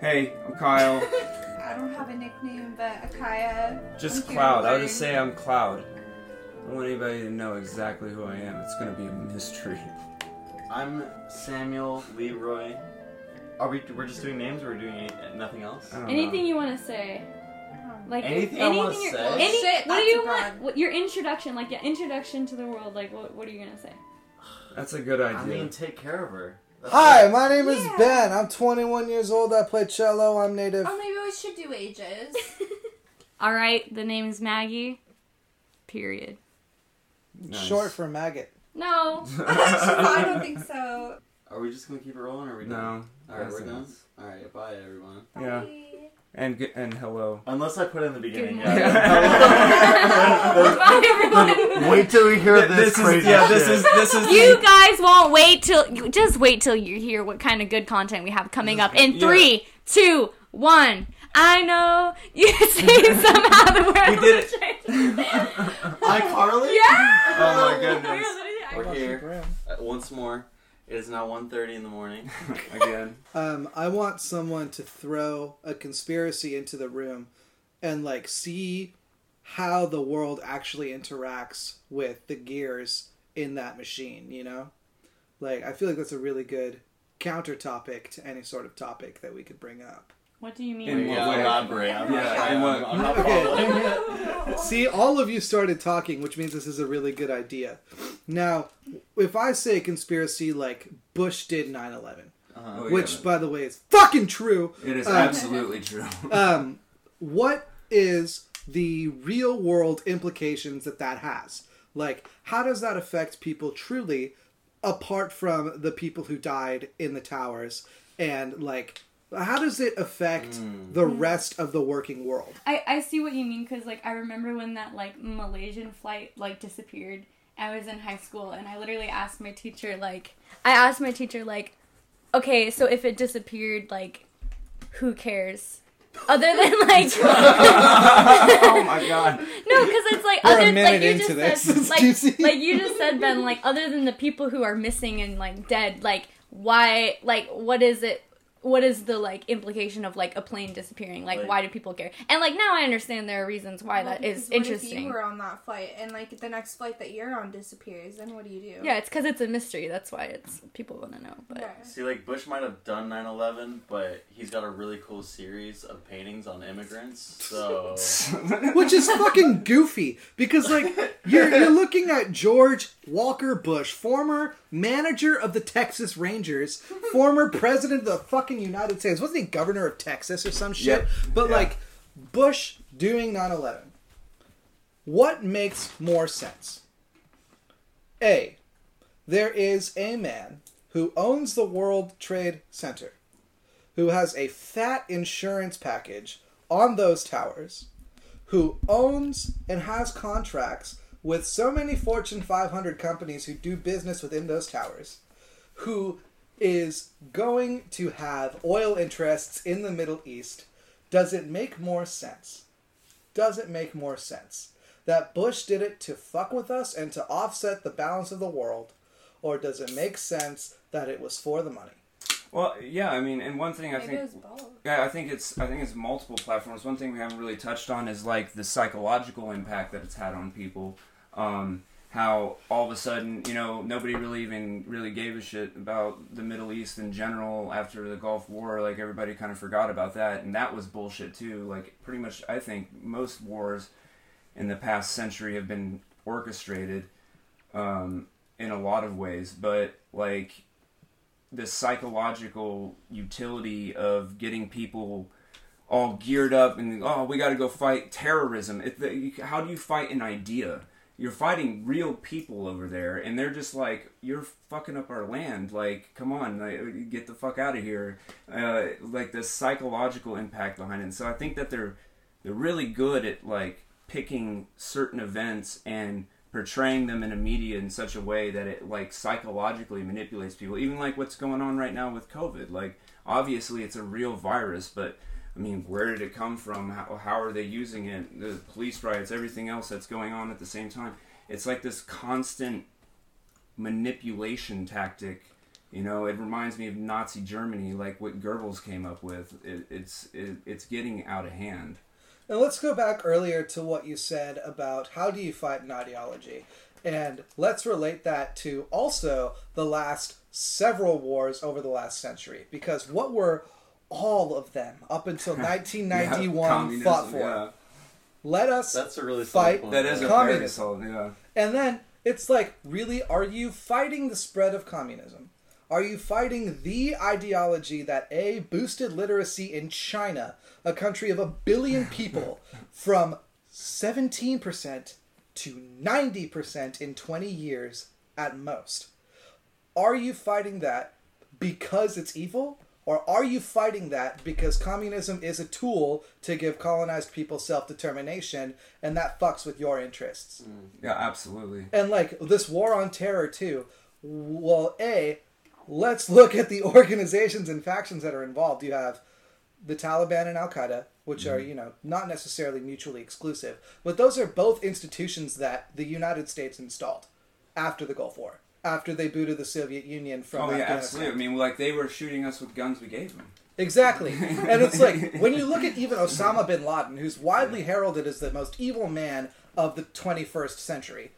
Hey, I'm Kyle. I don't have a nickname, but Akaya. Just I'm Cloud. I'll just say I'm Cloud. I don't want anybody to know exactly who I am. It's gonna be a mystery. I'm Samuel Leroy. Are we? We're just doing names, or we're doing any, nothing else? I don't Anything know. you want to say? Oh. Like Anything I wanna you're- say? Any, Shit, what do that's you broad. want? What, your introduction, like your introduction to the world. Like what? What are you gonna say? That's a good idea. I mean, take care of her. That's Hi, my name is Yeah. Ben. I'm 21 years old. I play cello. I'm native. Oh, maybe we should do ages. All right. The name is Maggie. Period. Nice. Short for maggot. No. I don't think so. Are we just gonna keep it rolling? Or are we done? No. All right, we're done. All right, bye everyone. Yeah. Bye. And g- and hello. Unless I put it in the beginning. morning. yeah. Bye, everyone. Wait till we hear this, this crazy is yeah. This shit. is this is You the- guys won't wait till you just wait till you hear what kind of good content we have coming up in Yeah. three, two, one. I know you say somehow the word. We did it. Hi, Carly. Yeah. Oh my goodness. We're here uh, once more. It is now 1.30 in the morning. Again. Um, I want someone to throw a conspiracy into the room and like see how the world actually interacts with the gears in that machine. You know, like I feel like that's a really good counter topic to any sort of topic that we could bring up. What do you mean? In what way? elaborate. I'm Yeah, not, in I'm, what- I'm Okay. See, all of you started talking, which means this is a really good idea. Now, if I say conspiracy like Bush did 9 11, Uh-huh. Oh, yeah. which, by the way, is fucking true, It is Uh, absolutely true. um, what is the real world implications that that has? Like, how does that affect people truly, apart from the people who died in the towers? And, like, how does it affect mm. the hmm. rest of the working world? I, I see what you mean because like I remember when that like Malaysian flight like disappeared. I was in high school and I literally asked my teacher like I asked my teacher like, okay, so if it disappeared, like, who cares? Other than like oh my god. no, because it's like We're other minute like you into just this. said It's like juicy. like you just said Ben like other than the people who are missing and like dead like why like what is it what is the like implication of like a plane disappearing like, Like- why do people care and like now I understand there are reasons why Well, that is because what If interesting you were on that flight and like the next flight that you're on disappears, then what do you do? yeah it's because it's a mystery that's why it's people want to know but Right. See, like Bush might have done 9/11, but he's got a really cool series of paintings on immigrants. So which is fucking goofy because like you're you're looking at George Walker Bush, former manager of the Texas Rangers, former president of the fucking United States. Wasn't he governor of Texas or some shit? Yep. But Yeah. like Bush doing 9/11. What makes more sense? A. There is a man who owns the World Trade Center who has a fat insurance package on those towers who owns and has contracts with so many Fortune 500 companies who do business within those towers, who is going to have oil interests in the Middle East, does it make more sense? Does it make more sense that Bush did it to fuck with us and to offset the balance of the world, or does it make sense that it was for the money? Well, yeah, I mean, and one thing I Maybe think it was both. Yeah, I think it's I think it's multiple platforms. One thing we haven't really touched on is like the psychological impact that it's had on people. Um, how all of a sudden, you know, nobody really even really gave a shit about the Middle East in general after the Gulf War. Like everybody kind of forgot about that, and that was bullshit too. Like pretty much, I think most wars in the past century have been orchestrated um, in a lot of ways, but like the psychological utility of getting people all geared up and oh we got to go fight terrorism it, the, how do you fight an idea you're fighting real people over there and they're just like you're fucking up our land. Like come on get the fuck out of here. Uh, like the psychological impact behind it. And so i think that they're they're really good at like picking certain events and portraying them in a media in such a way that it like psychologically manipulates people. Even like what's going on right now with covid. Like obviously it's a real virus but i mean where did it come from how, how are they using it the police riots everything else that's going on at the same time it's like this constant manipulation tactic You know, it reminds me of Nazi Germany, like what Goebbels came up with. It, it's it, it's getting out of hand. Now let's go back earlier to what you said about how do you fight an ideology. And let's relate that to also the last several wars over the last century. Because what were all of them up until 1991 Yeah, fought for? yeah. Let us That's a really Fight- point. That is a very Communism. solid, yeah. And then it's like, really, are you fighting the spread of communism? Are you fighting the ideology that A, boosted literacy in China, a country of a billion people, from 17% to 90% in 20 years at most? Are you fighting that because it's evil? Or are you fighting that because communism is a tool to give colonized people self determination and that fucks with your interests? Mm, yeah, absolutely. And like this war on terror too. Well, a let's look at the organizations and factions that are involved. You have the Taliban and Al Qaeda, which are mm-hmm. you know not necessarily mutually exclusive, but those are both institutions that the United States installed after the Gulf War, after they booted the Soviet Union from Oh yeah, absolutely. I mean, like they were shooting us with guns we gave them. Exactly. And it's like when you look at even Osama bin Laden, who's widely heralded as the most evil man of the 21st century,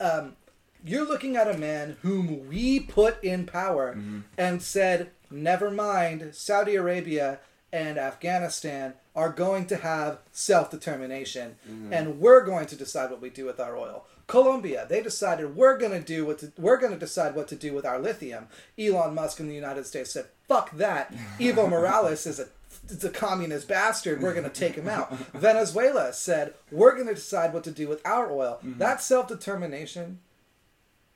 um, you're looking at a man whom we put in power and said, never mind, Saudi Arabia and Afghanistan are going to have self determination and we're going to decide what we do with our oil. Colombia, they decided we're going to do what to, we're going to decide what to do with our lithium. Elon Musk in the United States said, "Fuck that. Evo Morales is a is a communist bastard. We're going to take him out." Venezuela said, "We're going to decide what to do with our oil." Mm-hmm. That self-determination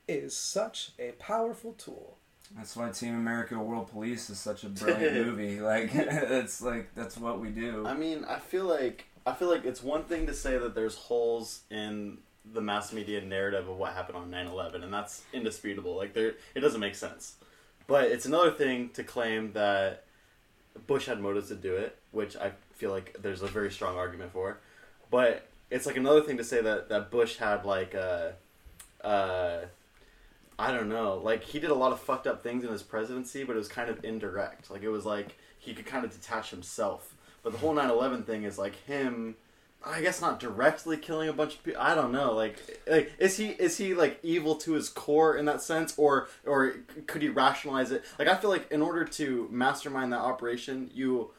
is such a powerful tool. That's why Team America: World Police is such a brilliant movie. Like that's like that's what we do. I mean, I feel like I feel like it's one thing to say that there's holes in the mass media narrative of what happened on 9/11 and that's indisputable. Like there it doesn't make sense. But it's another thing to claim that Bush had motives to do it, which I feel like there's a very strong argument for. But it's like another thing to say that that Bush had like a uh I don't know. Like he did a lot of fucked up things in his presidency, but it was kind of indirect. Like it was like he could kind of detach himself. But the whole 9/11 thing is like him I guess not directly killing a bunch of people. I don't know. Like, like is he is he like evil to his core in that sense, or or could he rationalize it? Like, I feel like in order to mastermind that operation, you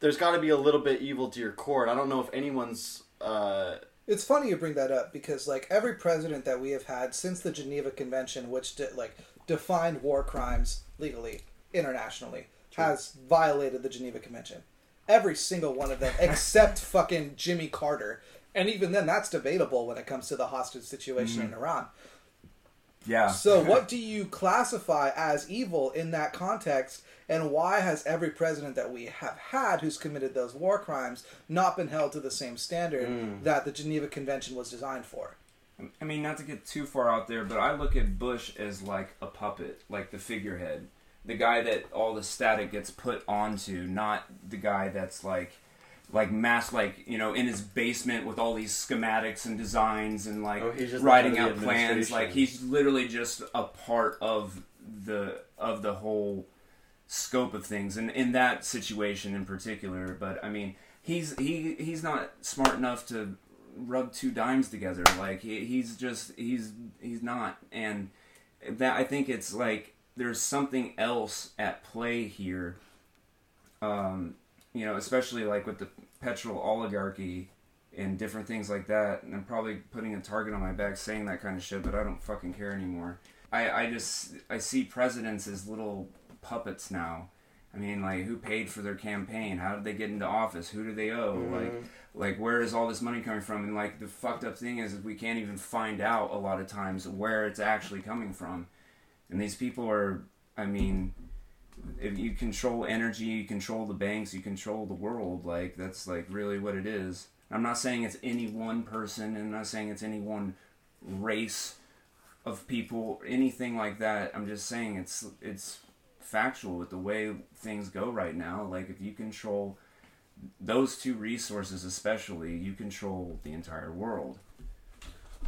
there's got to be a little bit evil to your core, and I don't know if anyone's. Uh, It's funny you bring that up because like every president that we have had since the Geneva Convention, which de- like defined war crimes legally internationally, has violated the Geneva Convention. Every single one of them, except fucking Jimmy Carter, and even then, that's debatable when it comes to the hostage situation in mm-hmm. Iran. yeah. So, what do you classify as evil in that context, and why has every president that we have had who's committed those war crimes not been held to the same standard mm. that the Geneva Convention was designed for? I mean, not to get too far out there, but I look at Bush as like a puppet, like the figurehead, the guy that all the static gets put onto, not the guy that's like, like mass, like you know, in his basement with all these schematics and designs and like Oh, he's just writing out plans. Like he's literally just a part of the of the whole scope of things, and in that situation in particular. But I mean, he's he he's not smart enough to rub two dimes together. Like he, he's just he's he's not, and that I think it's like there's something else at play here. Um, you know, especially like with the petrol oligarchy and different things like that. And I'm probably putting a target on my back saying that kind of shit, but I don't fucking care anymore. I, I just I see presidents as little puppets now. I mean, like who paid for their campaign? How did they get into office? Who do they owe? Like, like where is all this money coming from? And like the fucked up thing is we can't even find out a lot of times where it's actually coming from. And these people are, I mean, if you control energy, you control the banks, you control the world. Like that's like really what it is. I'm not saying it's any one person, and I'm not saying it's any one race of people, anything like that. I'm just saying it's it's factual with the way things go right now. Like if you control those two resources, especially, you control the entire world.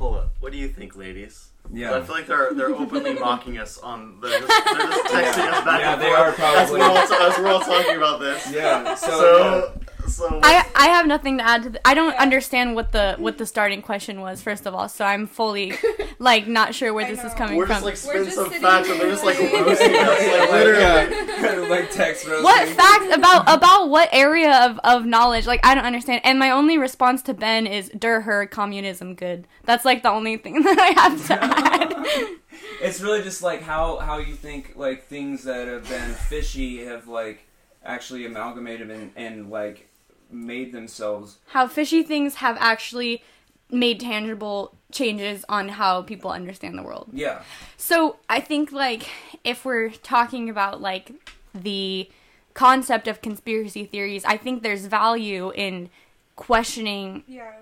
Hold up. What do you think, ladies? Yeah. I feel like they're they're openly mocking us on. They're just, they're just texting us back Yeah, and they forth are probably. As we're, all, as we're all talking about this. yeah. So, So so. I, I have nothing to add to. The, I don't understand what the what the starting question was. First of all, so I'm fully like not sure where this is know. coming we're from. just like spitting just some facts and here they're just like like- roasting us, like literally. yeah. like text roasting. what facts about about what area of, of knowledge like i don't understand and my only response to ben is der her communism good that's like the only thing that i have to add It's really just like how how you think like things that have been fishy have like actually amalgamated and, and like made themselves. how fishy things have actually made tangible changes on how people understand the world Yeah. so i think like if we're talking about like the concept of conspiracy theories i think there's value in questioning Yeah.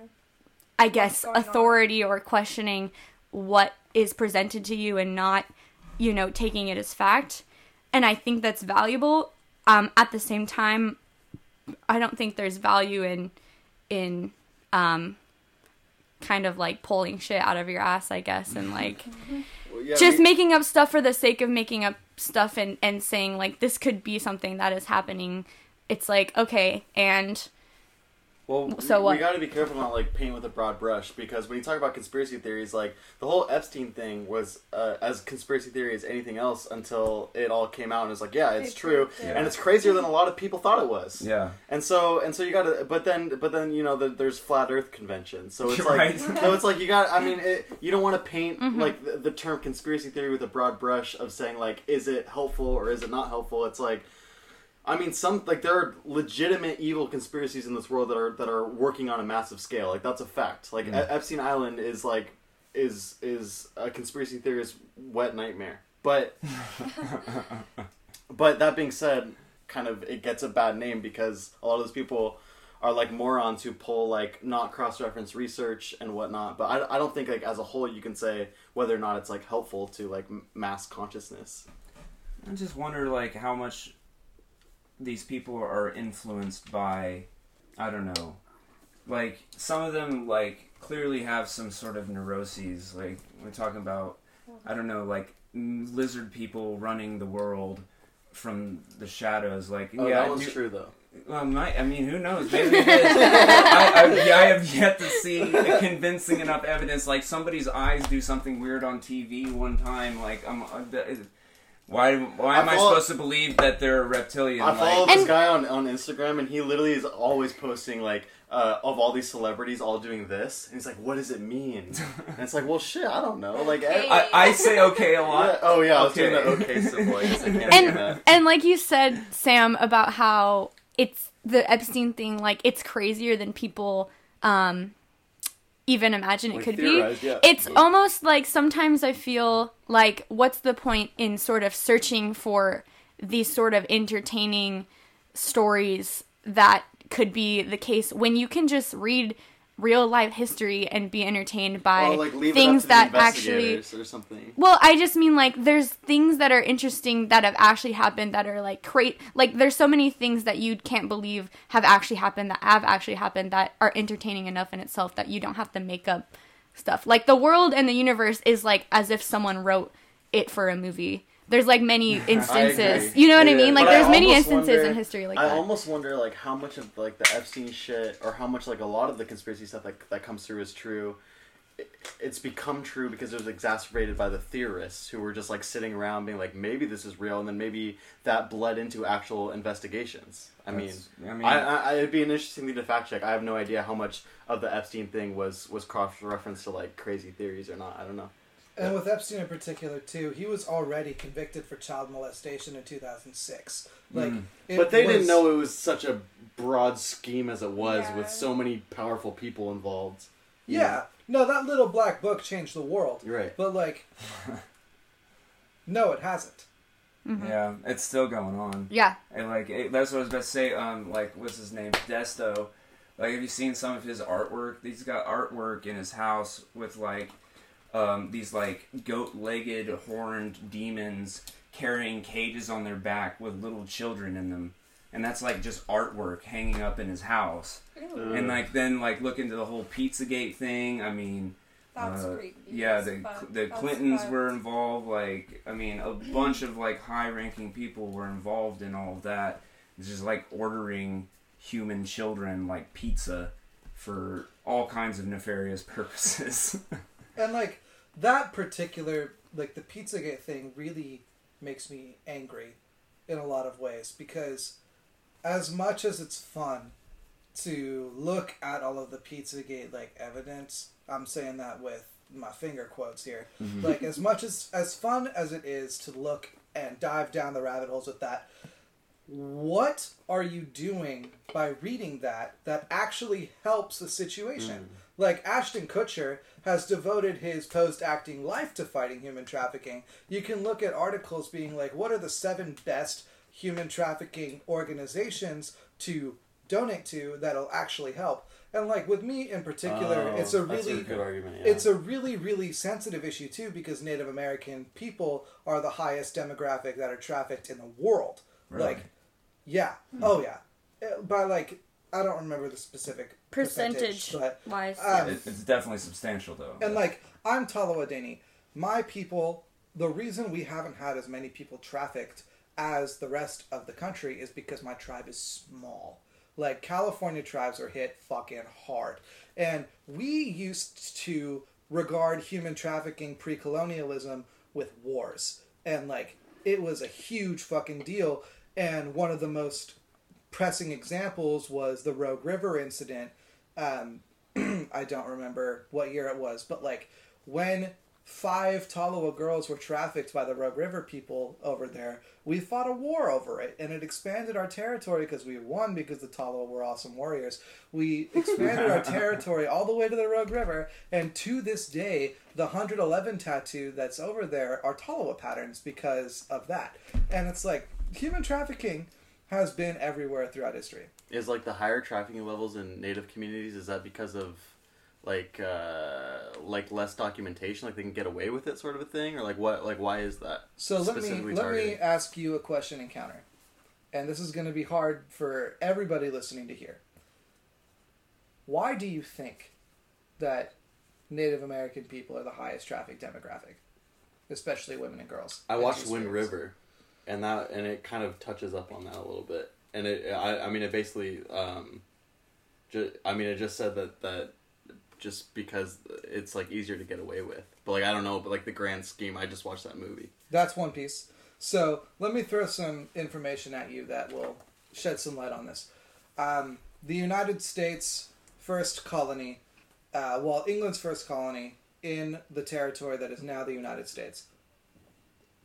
I guess going on. authority or questioning what is presented to you and not, you know, taking it as fact. And I think that's valuable. Um, at the same time, I don't think there's value in in um, kind of like pulling shit out of your ass, I guess, and like Well, yeah, just we- making up stuff for the sake of making up stuff and and saying like this could be something that is happening. It's like okay, and Well, So we, what? we got to be careful not like paint with a broad brush because when you talk about conspiracy theories, like the whole Epstein thing was uh, as conspiracy theory as anything else until it all came out and it's like, yeah, it's true, proved it. and it's crazier than a lot of people thought it was. Yeah. And so and so you got to, but then but then you know the, there's flat Earth convention, so it's Right. like so it's like you got. I mean, it, you don't want to paint Mhm. like the, the term conspiracy theory with a broad brush of saying like, is it helpful or is it not helpful? It's like. I mean, some like there are legitimate evil conspiracies in this world that are that are working on a massive scale. Like that's a fact. Like Mm. E- Epstein Island is like is is a conspiracy theorist's wet nightmare. But but that being said, kind of it gets a bad name because a lot of those people are like morons who pull like not cross reference research and whatnot. But I, I don't think like as a whole you can say whether or not it's like helpful to like mass consciousness. I just wonder like how much these people are influenced by I don't know. Like some of them like clearly have some sort of neuroses. Like we're talking about I don't know, like lizard people running the world from the shadows. Like Oh, yeah, that one's do- true though. Well, might, I mean, who knows? Maybe it is. I, I, I have yet to see convincing enough evidence. Like somebody's eyes do something weird on TV one time. Like, I'm. Uh, Why? Why am I I, follow- supposed to believe that they're a reptilian? I follow like, this And- guy on, on Instagram, and he literally is always posting like uh, of all these celebrities all doing this, and he's like, "What does it mean?" And it's like, "Well, shit, I don't know." Like, eh, I, I say okay a lot. yeah, oh yeah, I was Okay. doing the okay symbol. I guess I can't do and that. and like you said, Sam, about how it's the Epstein thing. Like it's crazier than people um, even imagine it could be. yeah. It's almost like sometimes I feel like what's the point in sort of searching for these sort of entertaining stories that could be the case when you can just read real life history and be entertained by Or, like, things it up to that actually or something. well, I just mean like there's things that are interesting that have actually happened that are like great. Like there's so many things that you can't believe have actually happened that have actually happened that are entertaining enough in itself that you don't have to make up stuff. Like the world and the universe is like as if someone wrote it for a movie. There's like many instances. You know what I mean? Like but I there's many instances wonder- in history like I that. almost wonder like how much of like the Epstein shit or how much like a lot of the conspiracy stuff that that comes through is true. It- It's become true because it was exacerbated by the theorists who were just like sitting around being like maybe this is real and then maybe that bled into actual investigations. I mean, I mean, I, I, it'd be an interesting thing to fact check. I have no idea how much of the Epstein thing was was cross reference to like crazy theories or not. I don't know. And with Epstein in particular, too, he was already convicted for child molestation in 2006. Like, Mm. but they was- didn't know it was such a broad scheme as it was Yeah. with so many powerful people involved. you Yeah, no, that little black book changed the world. You're right. But like, no, it hasn't. yeah, it's still going on. yeah. And like it, that's what I was about to say. Um, like what's his name, Desto. Like, have you seen some of his artwork? He's got artwork in his house with like um, these like goat-legged horned demons carrying cages on their back with little children in them, and that's like just artwork hanging up in his house. Uh, And like then like look into the whole Pizzagate thing. I mean, Uh, yeah, the the That's Clintons were involved. Like, I mean, a bunch of like high-ranking people were involved in all of that. It's just like ordering human children like pizza for all kinds of nefarious purposes. And like that particular like the Pizzagate thing really makes me angry in a lot of ways because as much as it's fun to look at all of the Pizzagate like evidence, I'm saying that with my finger quotes here. Mm-hmm. Like as much as as fun as it is to look and dive down the rabbit holes with that, what are you doing by reading that that actually helps the situation? Mm. Like Ashton Kutcher has devoted his post acting life to fighting human trafficking. You can look at articles being like, what are the seven best human trafficking organizations to donate to that'll actually help? And like with me in particular, Oh, it's a really good argument. Yeah. it's a really, really sensitive issue too because Native American people are the highest demographic that are trafficked in the world. Really? Like, yeah, oh yeah, Uh, by like I don't remember the specific Percentage but wise. Um, It- it's definitely substantial though. and like I'm Tolowa Dee-ni', my people. The reason we haven't had as many people trafficked as the rest of the country is because my tribe is small. Like California tribes are hit fucking hard, and we used to regard human trafficking pre-colonialism with wars, and like it was a huge fucking deal. And one of the most pressing examples was the Rogue River incident. Um, I don't remember what year it was, but like when five Tolowa girls were trafficked by the Rogue River people over there, we fought a war over it, and it expanded our territory because we won because the Tolowa were awesome warriors. We expanded our territory all the way to the Rogue River, and to this day, the 111 tattoo that's over there are Tolowa patterns because of that. And it's like human trafficking has been everywhere throughout history. is like the higher trafficking levels in native communities is that because of like uh like less documentation like they can get away with it sort of a thing or like what like why is that So let me let me ask you a question and counter, and this is going to be hard for everybody listening to hear. Why do you think that Native American people are the highest traffic demographic, especially women and girls? i watched wind river and that and it kind of touches up on that a little bit and it i, I mean it basically um i mean it just said that that just because it's like easier to get away with but like i don't know but like the grand scheme i just watched that movie That's one piece. So let me throw some information at you that will shed some light on this. Um, the United States' first colony, uh, well, England's first colony in the territory that is now the United States.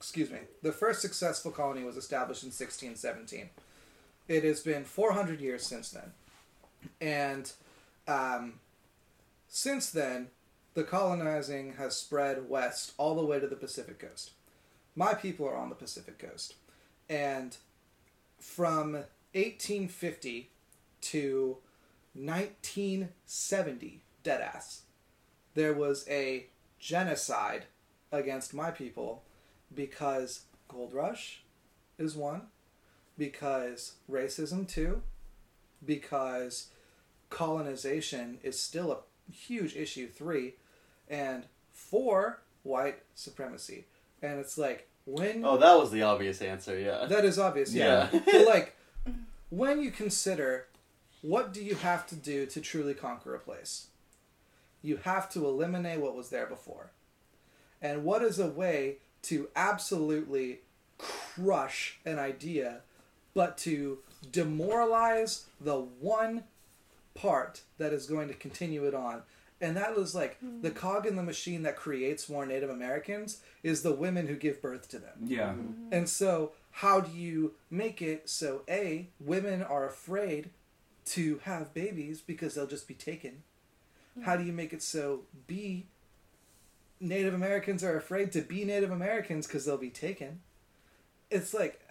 Excuse me. The first successful colony was established in 1617. It has been 400 years since then. And um, since then, the colonizing has spread west all the way to the Pacific coast. My people are on the Pacific coast. And from 1850 to 1970, deadass, there was a genocide against my people because gold rush is one, because racism two, because colonization is still a huge issue three, and four, white supremacy. And it's like when oh that was the obvious answer yeah that is obvious, yeah. Yeah. but like when you consider what do you have to do to truly conquer a place? You have to eliminate what was there before. And what is a way to absolutely crush an idea, but to demoralize the one part that is going to continue it on? And that was like hmm. the cog in the machine that creates more Native Americans is the women who give birth to them. yeah, hmm. And so, how do you make it so A, women are afraid to have babies because they'll just be taken? Hmm. How do you make it so B, Native Americans are afraid to be Native Americans because they'll be taken? It's like,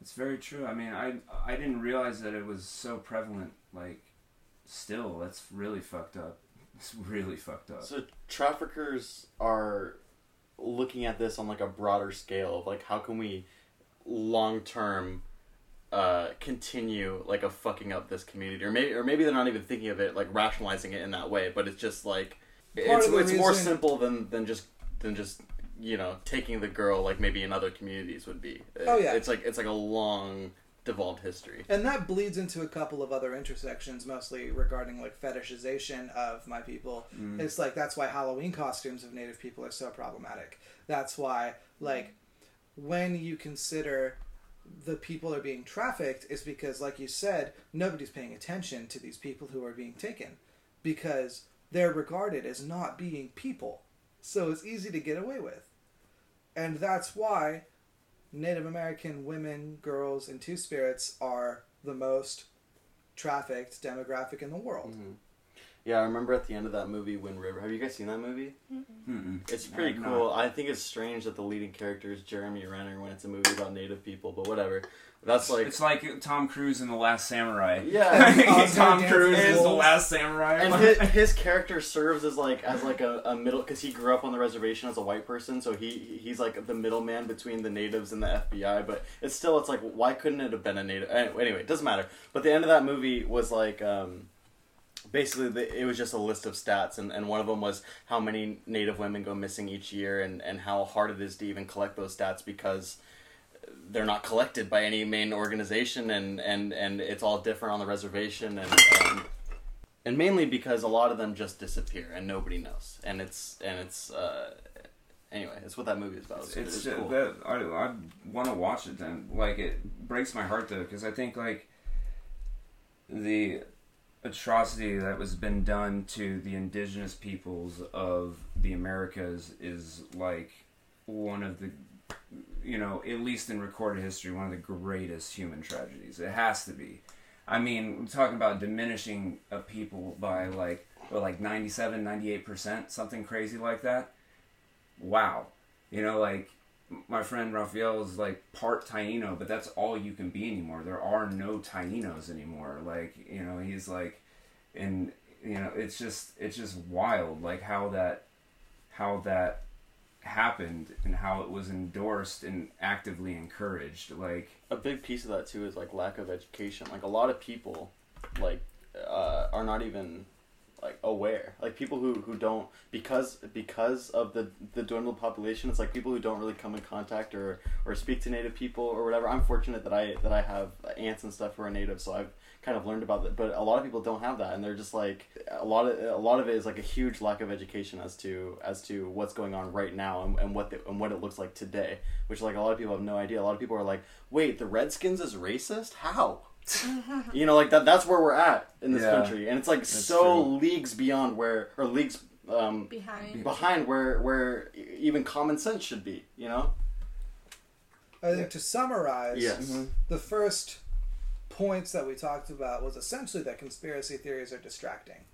it's very true. I mean, I I didn't realize that it was so prevalent. Like, still, that's really fucked up. It's really fucked up. So traffickers are looking at this on like a broader scale of like how can we long term uh, continue like a fucking up this community or maybe or maybe they're not even thinking of it like rationalizing it in that way but it's just like it's it's more simple than than just than just you know taking the girl like maybe in other communities would be. Oh, yeah. it's like it's like a long devolved history. And that bleeds into a couple of other intersections, mostly regarding like fetishization of my people. Mm-hmm. It's like that's why Halloween costumes of Native people are so problematic. That's why, like, when you consider the people are being trafficked, is because, like you said, nobody's paying attention to these people who are being taken because they're regarded as not being people. So it's easy to get away with. And that's why Native American women, girls, and Two Spirits are the most trafficked demographic in the world. Mm-hmm. Yeah, I remember at the end of that movie, Wind River. Have you guys seen that movie? Mm-mm. It's pretty I've cool. I think it's strange that the leading character is Jeremy Renner when it's a movie about Native people, but whatever. That's like it's like Tom Cruise in The Last Samurai. yeah. Tom Cruise is the last samurai. and his, his character serves as like as like a, a middle because he grew up on the reservation as a white person so he he's like the middleman between the natives and the fbi but it's still it's like why couldn't it have been a native anyway it doesn't matter but the end of that movie was like um basically the, it was just a list of stats and, and one of them was how many native women go missing each year and, and how hard it is to even collect those stats because they're not collected by any main organization and, and, and it's all different on the reservation and, and and mainly because a lot of them just disappear and nobody knows and it's and it's uh, anyway it's what that movie is about It's, it's, it's it's cool. that I, I want to watch it then. Like it breaks my heart though because I think like the atrocity that was been done to the indigenous peoples of the Americas is like one of the you know at least in recorded history one of the greatest human tragedies. It has to be. I mean, we're talking about diminishing a people by like what, like 97, 98%, something crazy like that. Wow. You know, like my friend Raphael is like part Taino, but that's all you can be anymore. There are no Tainos anymore. Like, you know, he's like, and you know, it's just it's just wild, like how that how that happened and how it was endorsed and actively encouraged. Like, a big piece of that too is like lack of education like a lot of people like uh, are not even like aware like people who who don't because because of the the dwindled population it's like people who don't really come in contact or or speak to native people or whatever i'm fortunate that i that i have aunts and stuff who are native so i've kind of learned about that but a lot of people don't have that and they're just like a lot of a lot of it is like a huge lack of education as to as to what's going on right now and, and what the, and what it looks like today which like a lot of people have no idea a lot of people are like wait the redskins is racist how you know like that that's where we're at in this Yeah. country and it's like so true. leagues beyond where or leagues um, Behind. behind where where e- even common sense should be you know I think to summarize, yes Mm-hmm. the first points that we talked about was essentially that conspiracy theories are distracting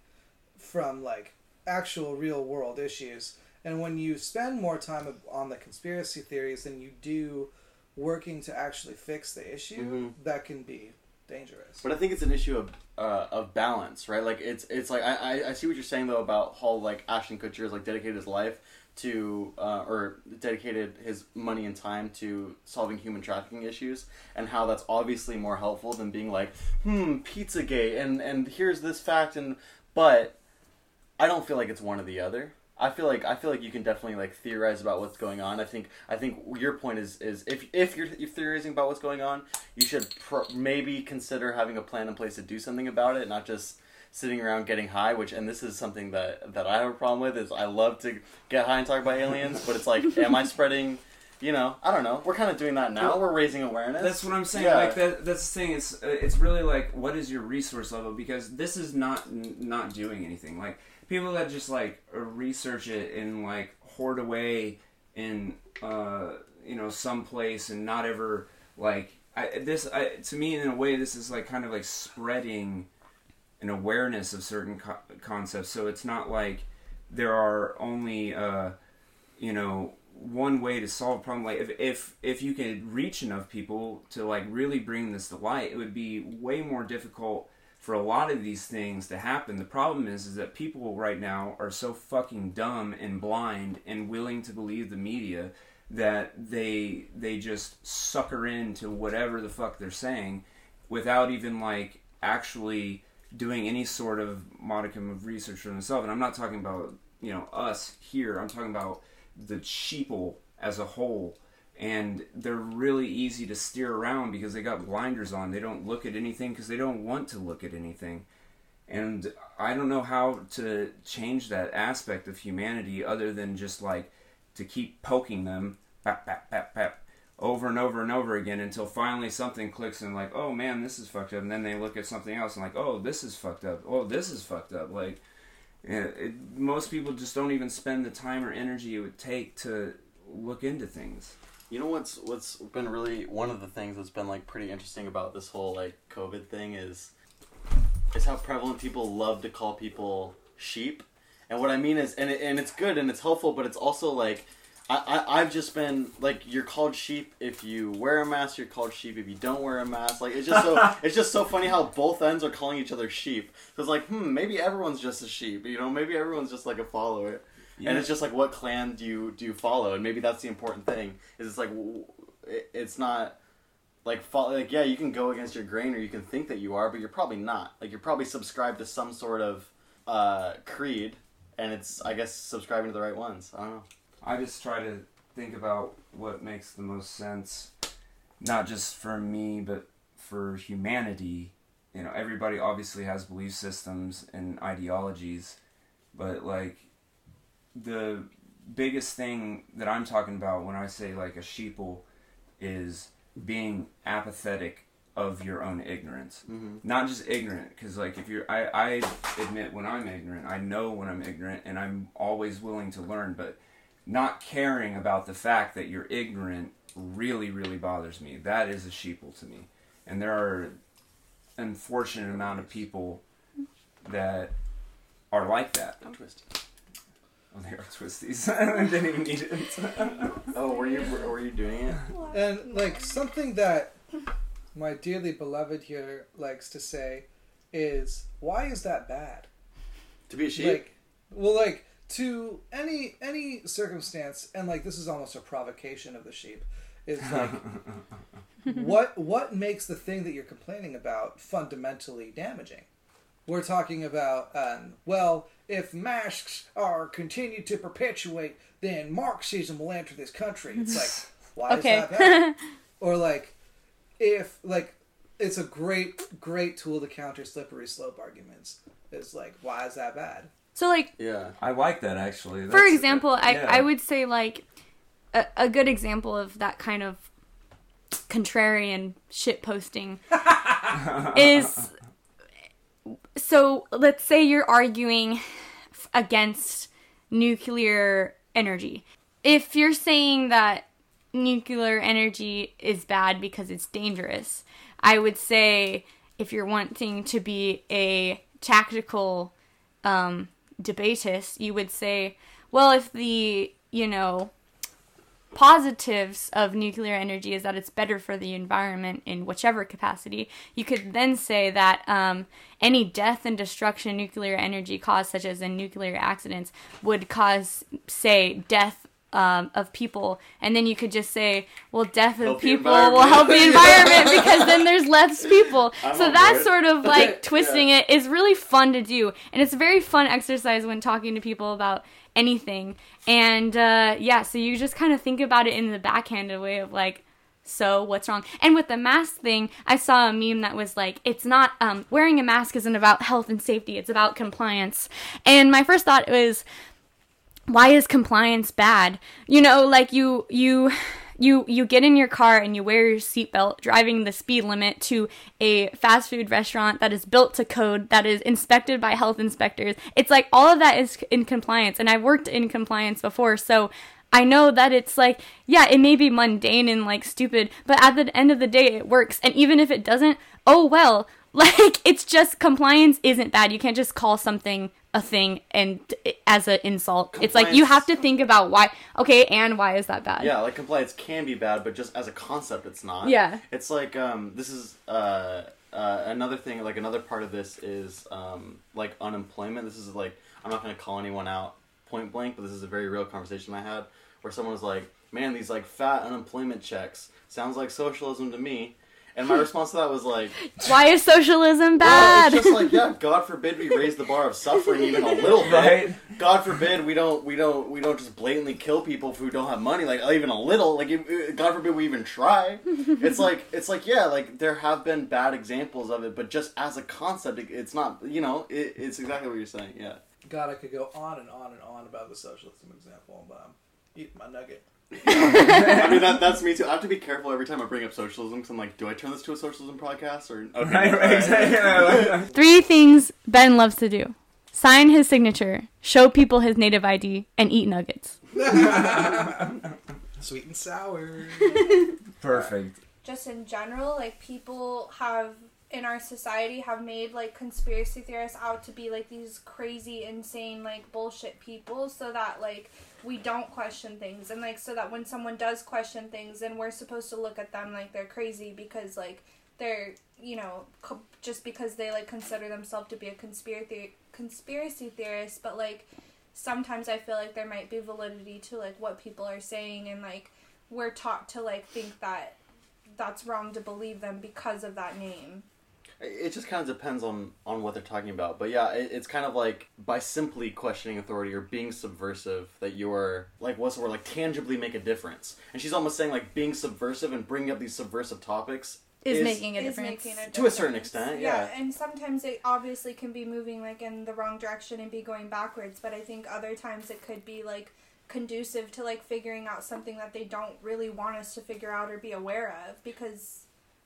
from like actual real world issues. And when you spend more time on the conspiracy theories than you do working to actually fix the issue, Mhm. that can be dangerous. But I think it's an issue of uh, of balance, right? Like it's it's like I, I, I see what you're saying though about how like Ashton Kutcher has like dedicated his life to uh, or dedicated his money and time to solving human trafficking issues, and how that's obviously more helpful than being like, hmm, Pizzagate, and and here's this fact, and but I don't feel like it's one or the other. I feel like I feel like you can definitely like theorize about what's going on. I think I think your point is is if if you're, you're theorizing about what's going on, you should pro- maybe consider having a plan in place to do something about it, not just sitting around getting high. Which and this is something that that I have a problem with is I love to get high and talk about aliens, but it's like, am I spreading? You know, I don't know. We're kind of doing that now. We're raising awareness. That's what I'm saying. Yeah. Like that. That's the thing. It's it's really like what is your resource level because this is not n- not doing anything. Like people that just like research it and like hoard away in uh you know some place and not ever like I, this. I, to me, in a way, this is like kind of like spreading an awareness of certain co- concepts. So it's not like there are only uh you know one way to solve a problem like if if if you could reach enough people to like really bring this to light it would be way more difficult for a lot of these things to happen the problem is is that people right now are so fucking dumb and blind and willing to believe the media that they they just sucker into whatever the fuck they're saying without even like actually doing any sort of modicum of research for themselves and i'm not talking about you know us here. I'm talking about the sheeple as a whole. And they're really easy to steer around because they got blinders on. They don't look at anything because they don't want to look at anything. And I don't know how to change that aspect of humanity other than just like to keep poking them, over and over and over again until finally something clicks and like, oh man, this is fucked up. And then they look at something else and like, oh, this is fucked up. Oh, this is fucked up. Like, yeah, it, most people just don't even spend the time or energy it would take to look into things. You know what's what's been really one of the things that's been like pretty interesting about this whole like COVID thing is is how prevalent people love to call people sheep. And what I mean is and it, and it's good and it's helpful, but it's also like I, I I've just been like you're called sheep if you wear a mask, you're called sheep if you don't wear a mask. Like it's just so it's just so funny how both ends are calling each other sheep. So it's like, hmm, maybe everyone's just a sheep, you know, maybe everyone's just like a follower. And it's just like what clan do you do you follow, and maybe that's the important thing. Is it's like it's not like follow, like yeah, you can go against your grain, or you can think that you are, but you're probably not. Like you're probably subscribed to some sort of uh, creed, and it's I guess subscribing to the right ones. I don't know. I just try to think about what makes the most sense, not just for me, but for humanity. You know, everybody obviously has belief systems and ideologies, but like the biggest thing that I'm talking about when I say like a sheeple is being apathetic of your own ignorance. Mm-hmm. Not just ignorant, because like if you're, I, I admit when I'm ignorant, I know when I'm ignorant, and I'm always willing to learn, but not caring about the fact that you're ignorant really, really bothers me. That is a sheeple to me. And there are unfortunate amount of people that are like that. Don't twist. Oh, they are twisties. I didn't even need it. Oh, were you were you doing it? And like something that my dearly beloved here likes to say is, "Why is that bad?" To be a sheep? Like, well, like to any any circumstance, and like this is almost a provocation of the sheep. Is like what what makes the thing that you're complaining about fundamentally damaging? We're talking about um, well, if masks are continued to perpetuate, then Marxism will enter this country. It's like why Okay. is that bad? or like if like it's a great great tool to counter slippery slope arguments. it's like why is that bad? So like yeah. I like that actually. for example, I, yeah. I would say like a, a good example of that kind of contrarian shit posting is so let's say you're arguing against nuclear energy. If you're saying that nuclear energy is bad because it's dangerous, I would say if you're wanting to be a tactical um, debatist, you would say, well, if the, you know, positives of nuclear energy is that it's better for the environment in whichever capacity, you could then say that um, any death and destruction nuclear energy caused, such as in nuclear accidents, would cause, say, death. Um, of people, and then you could just say, "Well, death of Help people will help the environment." because then there's less people." I'm so that sort of like Yeah. twisting it is really fun to do, and it's a very fun exercise when talking to people about anything. And uh, yeah, so you just kind of think about it in the backhanded way of like, so what's wrong? And with the mask thing, I saw a meme that was like, it's not um, wearing a mask isn't about health and safety; it's about compliance. And my first thought was, why is compliance bad? You know, like you you you you get in your car and you wear your seatbelt driving the speed limit to a fast food restaurant that is built to code that is inspected by health inspectors. It's like all of that is in compliance and I've worked in compliance before, so I know that it's like, yeah, it may be mundane and like stupid, but at the end of the day, it works. And even if it doesn't, oh well. Like, it's just compliance isn't bad. You can't just call something a thing and as an insult. It's like you have to think about why. Okay, and why is that bad? Yeah, like compliance can be bad, but just as a concept, it's not. Yeah. It's like um, this is uh, uh, another thing. Like another part of this is um, like unemployment. This is like I'm not going to call anyone out point blank, but this is a very real conversation I had where someone was like, "Man, these like fat unemployment checks sounds like socialism to me." And my response to that was like, Why is socialism well, bad? it's just like, yeah, God forbid we raise the bar of suffering even a little bit. Right? God forbid we don't we don't we don't just blatantly kill people who don't have money like even a little like uh, God forbid we even try. it's like it's like yeah like there have been bad examples of it, but just as a concept, it, it's not you know it, it's exactly what you're saying. Yeah. God, I could go on and on and on about the socialism example, but I'm eating my nugget. I mean that, that's me too. I have to be careful every time I bring up socialism because I'm like, do I turn this to a socialism podcast or okay? Right, right, exactly. Three things Ben loves to do sign his signature, show people his native ID, and eat nuggets. Sweet and sour. Perfect. just in general, like people have in our society have made like conspiracy theorists out to be like these crazy, insane, like bullshit people, so that like we don't question things, and like so that when someone does question things, then we're supposed to look at them like they're crazy because like they're you know co- just because they like consider themselves to be a conspiracy conspiracy theorist, but like sometimes I feel like there might be validity to like what people are saying, and like we're taught to like think that that's wrong to believe them because of that name. It just kind of depends on on what they're talking about. But yeah, it, it's kind of like by simply questioning authority or being subversive that you're like what's the word like tangibly make a difference. And she's almost saying like being subversive and bringing up these subversive topics Is, making a is difference. making a To a certain difference. extent, yeah. and sometimes it obviously can be moving like in the wrong direction and be going backwards, but I think other times it could be like conducive to like figuring out something that they don't really want us to figure out or be aware of because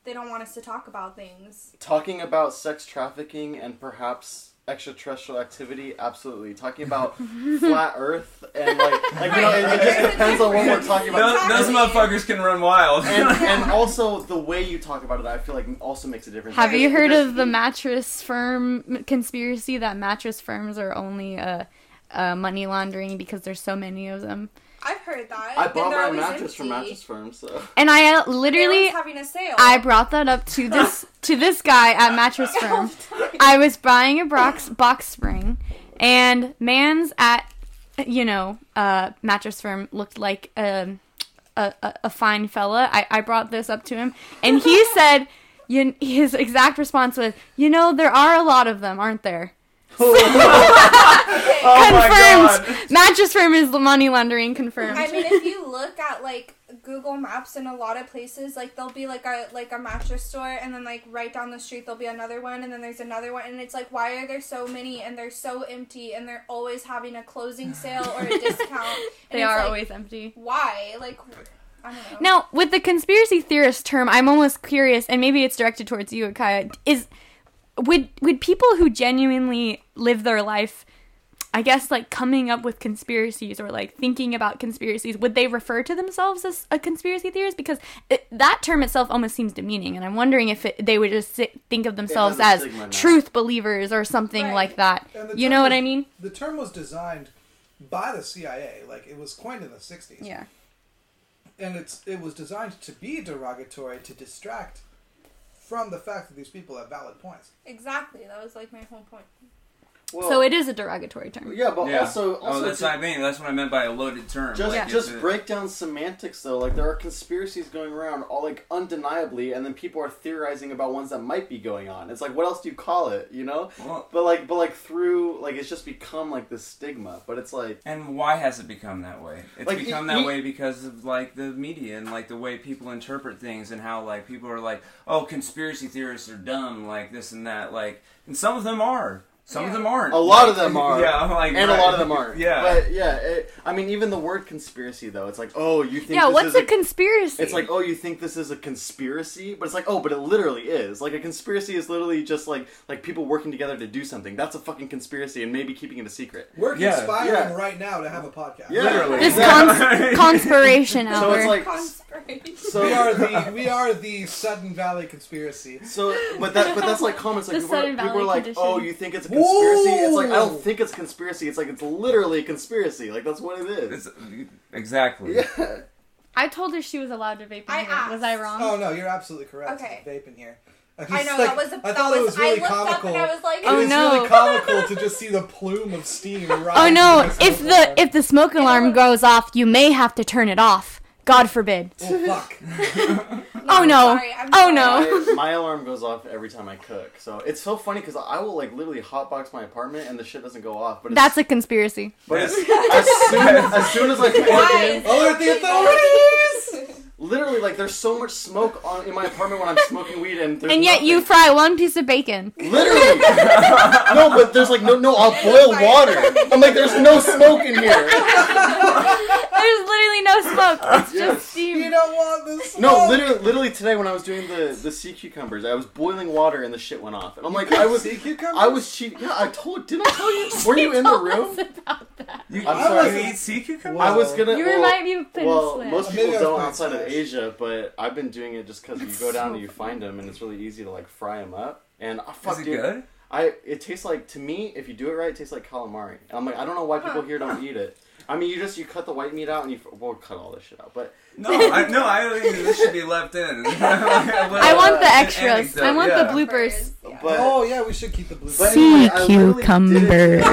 they don't want us to talk about things. talking about sex trafficking and perhaps extraterrestrial activity absolutely talking about flat earth and like like you know it, it just depends on what we're talking about Those, those motherfuckers can run wild. and, and also the way you talk about it i feel like also makes a difference Have you heard of the mattress firm conspiracy that mattress firms are only uh, uh, money laundering because there's so many of them? I've heard that. i bought my always mattress from mattress firm so And I uh, literally having a sale. I brought that up to this to this guy at Mattress Firm. I was buying a box box spring, and man's at you know uh, Mattress Firm looked like um, a, a a fine fella. I I brought this up to him, and he said. You, his exact response was, "You know, there are a lot of them, aren't there?" Oh my god. confirmed. Mattress Firm is the money laundering confirmed. I mean, if you look at like Google Maps in a lot of places, like there'll be like a like a mattress store, and then like right down the street there'll be another one, and then there's another one, and it's like why are there so many, and they're so empty, and they're always having a closing sale or a discount. They are like, always empty. why like I don't know. Now, with the conspiracy theorist term, I'm almost curious, and maybe it's directed towards you, Kaya. Is would would people who genuinely live their life, I guess, like coming up with conspiracies or like thinking about conspiracies, would they refer to themselves as a conspiracy theorist? Because it, that term itself almost seems demeaning, and I'm wondering if it, they would just sit, think of themselves as truth believers or something Right. like that. You term know what I mean? The term was designed by the CIA. Like it was coined in the '60s. Yeah. and it's it was designed to be derogatory to distract from the fact that these people have valid points. Exactly, that was like my whole point. Well, So it is a derogatory term. yeah but Yeah. also oh, also oh, that's what I mean. That's what I meant by a loaded term. Just Like, just break down semantics though. Like there are conspiracies going around, all like undeniably, and then people are theorizing about ones that might be going on. It's like what else do you call it? You know? Well, But like but like through like it's just become like this stigma. But it's like and why has it become that way? It's Like, become y- that y- way because of like the media and like the way people interpret things and how like people are like, oh, conspiracy theorists are dumb, like this and that, like, and some of them are. Some of them aren't. A lot Like, of them are. Yeah, like, and a lot of them aren't. Yeah. But yeah, it, I mean even the word conspiracy though, it's like, oh you think Yeah, this what's is a conspiracy? It's like, oh, you think this is a conspiracy, but it's like, oh, but it literally is. Like a conspiracy is literally just like like people working together to do something. That's a fucking conspiracy, and maybe keeping it a secret. We're Yeah, conspiring yeah. right now to have a podcast. Yeah. Literally. this Yeah. cons- conspiration So it's like, Conspiracy. so We are the we are the Sudden Valley conspiracy. So, but that, but that's like comments. Like The people, are, Sudden people are like, oh, condition. "Oh, you think it's a conspiracy?" It's like I don't think it's conspiracy. It's like it's literally a conspiracy. Like that's what it is. It's- exactly. Yeah. I told her she was allowed to vape. In I here. Was I wrong? Oh no, you're absolutely correct. Okay. Vape in here. I was know like- that was. A, I that thought was, it was really I comical. up and I was like, It Oh, was no. really comical to just see the plume of steam rise. Oh no! If the the if the smoke alarm goes off, you may have to turn it off. God forbid. oh fuck. Oh, I'm no. Sorry, I'm Oh, sorry. no. my, my alarm goes off every time I cook. So it's so funny because I will like literally hotbox my apartment and the shit doesn't go off. But it's, That's a conspiracy. but it's, as soon as soon as I plug in, Alert the authorities! Literally like there's so much smoke on in my apartment when I'm smoking weed and there's And yet you fry one piece of bacon. Literally. no, but there's like no no. I'll boil water. I'm like, there's no smoke in here. There's literally no smoke. It's Yes. just steam. You don't want this. No, literally, literally today when I was doing the the sea cucumbers, I was boiling water and the shit went off. And I'm like, I was sea cucumbers. I was cheating. Yeah, I told. Didn't I tell you? Were you in the room? about that. You, I'm you sorry. eat sea cucumbers? I was gonna. You well, remind me of Pin Well, most people don't outside of Smash. Asia, but I've been doing it just because you go down and you find them, and it's really easy to like fry them up. And oh, fuck, Is it dude, good? I it tastes like to me if you do it right, it tastes like calamari. And I'm like, I don't know why people here don't eat it. I mean, you just you cut the white meat out and you we'll cut all this shit out, but No, I, no, I don't think this should be left in. I want the extras. I want yeah. the bloopers. But Oh yeah, we should keep the blue. But anyway, I literally cucumbers.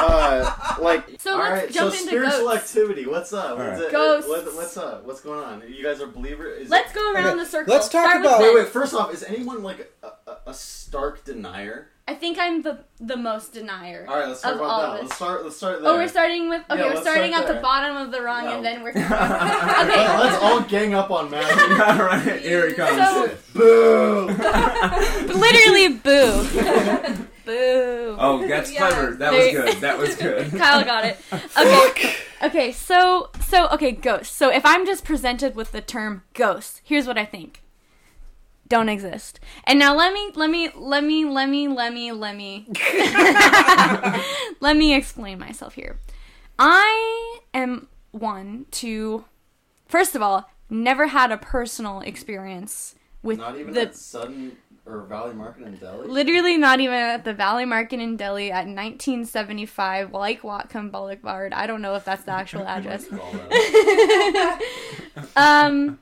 uh, like So let's right, jump so into spiritual ghosts. activity. What's up? What's Alright. it- Ghosts. What, what's up? What's going on? You guys are believers? Is Let's go around Okay, the circle. let's talk Start about- Wait, wait. First off, is anyone like a, a, a stark denier? I think I'm the the most denier. All right, let's talk Of about all that. Let's start. Let's start oh, there. Oh, we're starting with okay. Yeah, we're starting start at the bottom of the rung, Yeah. and then we're Yeah, okay. let's all gang up on Matt. All right, here it comes. So Boo! literally, boo, boo. oh, that's Yeah. clever. That There- was good. That was good. Kyle got it. Okay. Okay, so so okay, ghosts. So if I'm just presented with the term ghost, here's what I think. Don't exist. And now let me let me let me let me let me let me let me explain myself here. I am one to first of all, never had a personal experience with Not even the at Sudden or Valley Market in Delhi. Literally not even at the Valley Market in Delhi at 1975, like Whatcom Boulevard. I don't know if that's the actual address. Um,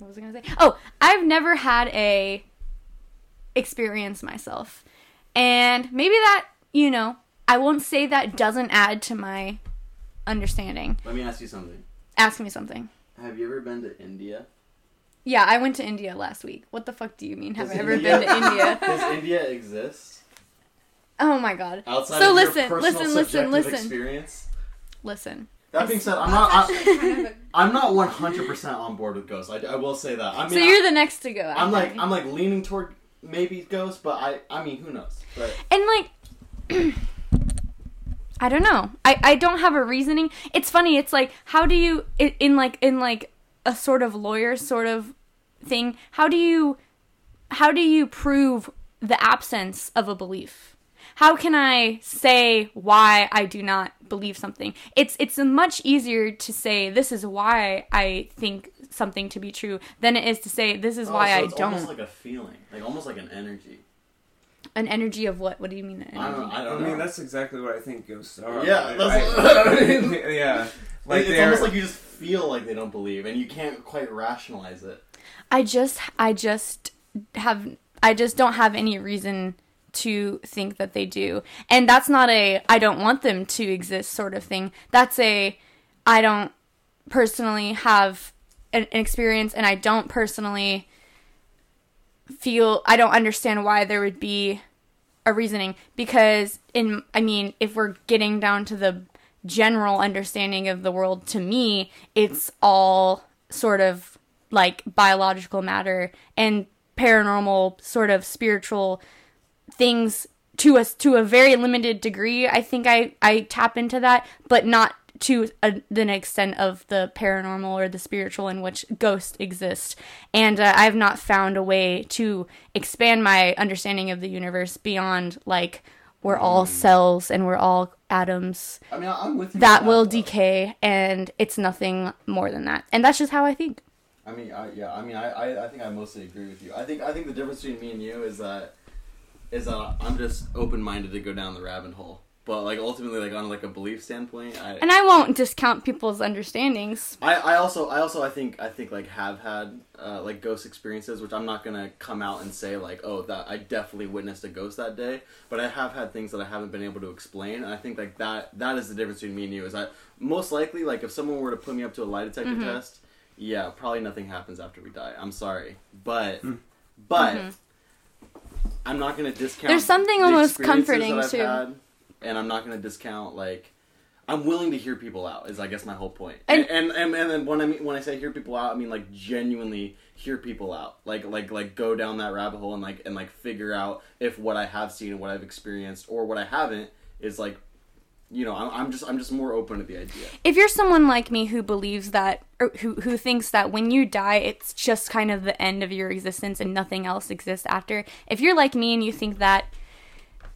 what was I gonna say? Oh, I've never had a experience myself, and maybe that you know I won't say that doesn't add to my understanding. Let me ask you something. Ask me something. Have you ever been to India? Yeah, I went to India last week. What the fuck do you mean? Have Does I ever India- been to India? Does India exist Oh my god. outside So of listen, your personal listen, listen, listen. experience? Listen. That being said, I'm not. I, actually kind of a I'm not 100 percent on board with ghosts. I, I will say that. I mean, so you're the next to go. I'm like. I'm like leaning toward maybe ghosts, but I I mean who knows? But and like I don't know. I I don't have a reasoning. It's funny. It's like how do you i- in like in like a sort of lawyer sort of thing, how do you how do you prove the absence of a belief? How can I say why I do not believe something? It's it's much easier to say this is why I think something to be true than it is to say this is oh, why so I don't. It's almost like a feeling, like almost like an energy. An energy of what? What do you mean? An I don't. I I don't mean, know. that's exactly what I think ghosts are. Yeah, I- that's I- what I mean. yeah. Like it's they're- almost like you just feel like they don't believe, and you can't quite rationalize it. I just I just have I just don't have any reason to think that they do. And that's not a I don't want them to exist sort of thing. That's a I don't personally have an, an experience and I don't personally feel I don't understand why there would be a reasoning because in I mean if we're getting down to the general understanding of the world to me it's all sort of like biological matter and paranormal sort of spiritual things to us to a very limited degree i think i i tap into that but not to a, the extent of the paranormal or the spiritual in which ghosts exist and uh, i've not found a way to expand my understanding of the universe beyond like we're all cells and we're all atoms I mean, I'm with you. that will though. decay and it's nothing more than that and that's just how i think I mean, I, yeah. I mean, I, I, I think I mostly agree with you. I think I think the difference between me and you is that is that I'm just open minded to go down the rabbit hole. But like ultimately, like on like a belief standpoint, I and i won't discount people's understandings I, I also I also I think I think like have had uh, like ghost experiences, which I'm not gonna come out and say like oh that I definitely witnessed a ghost that day, but I have had things that I haven't been able to explain, and I think like that that is the difference between me and you is that most likely like if someone were to put me up to a lie detector test, yeah, probably nothing happens after we die. I'm sorry, but Hmm. but Mhm. I'm not gonna discount. There's something the almost comforting, too. had, and I'm not gonna discount like. I'm willing to hear people out. Is I guess my whole point. And- And and and, and then when I mean when I say hear people out, I mean like genuinely hear people out. Like like like go down that rabbit hole and like and like figure out if what I have seen and what I've experienced or what I haven't is like, you know, I'm, just I'm just more open to the idea. if you're someone like me who believes that or who who thinks that when you die it's just kind of the end of your existence and nothing else exists after if you're like me and you think that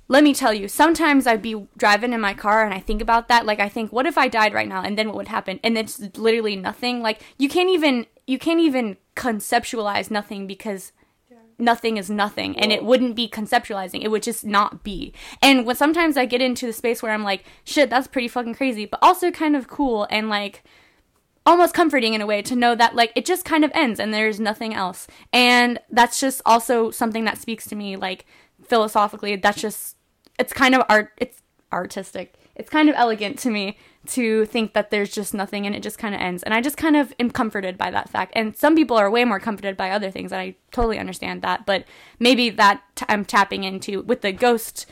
let me tell you sometimes i'd be driving in my car and i think about that like i think what if i died right now and then what would happen and it's literally nothing like you can't even you can't even conceptualize nothing because nothing is nothing and it wouldn't be conceptualizing. It would just not be. And when sometimes i get into the space where i'm like shit that's pretty fucking crazy but also kind of cool and like almost comforting in a way to know that like it just kind of ends and there's nothing else. And that's just also something that speaks to me like philosophically. That's just it's kind of art it's artistic. It's kind of elegant to me to think that there's just nothing and it just kind of ends and i just kind of am comforted by that fact and some people are way more comforted by other things and i totally understand that but maybe that i'm tapping into with the ghost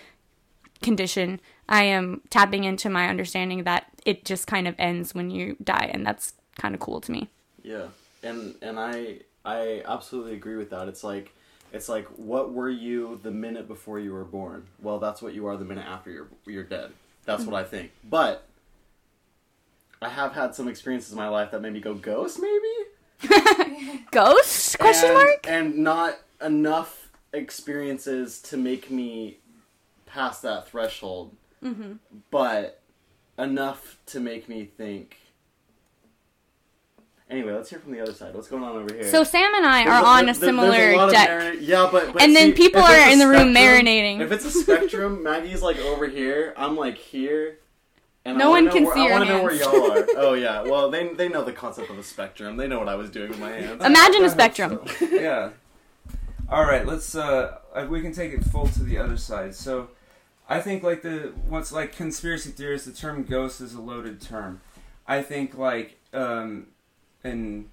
condition i am tapping into my understanding that it just kind of ends when you die and that's kind of cool to me Yeah, and and I I absolutely agree with that. It's like it's like what were you the minute before you were born? Well, that's what you are the minute after you're you're dead. That's what I think. But I have had some experiences in my life that made me go ghost, maybe. ghost question and, mark And not enough experiences to make me pass that threshold, mm-hmm. but enough to make me think. Anyway, let's hear from the other side. What's going on over here? so sam and i There's are a- on there- a similar of deck yeah, but, but and then see, people are a in the room marinating If it's a spectrum, Maggie's like over here. I'm like here. And No I one can know where, see I your wanna know where y'all are. Oh yeah. Well, they they know the concept of a spectrum. They know what I was doing with my hands. imagine a spectrum so. yeah. All right, let's. Uh, uh, we can take it full to the other side. So, I think like the once like conspiracy theorists, the term ghost is a loaded term. I think like um, an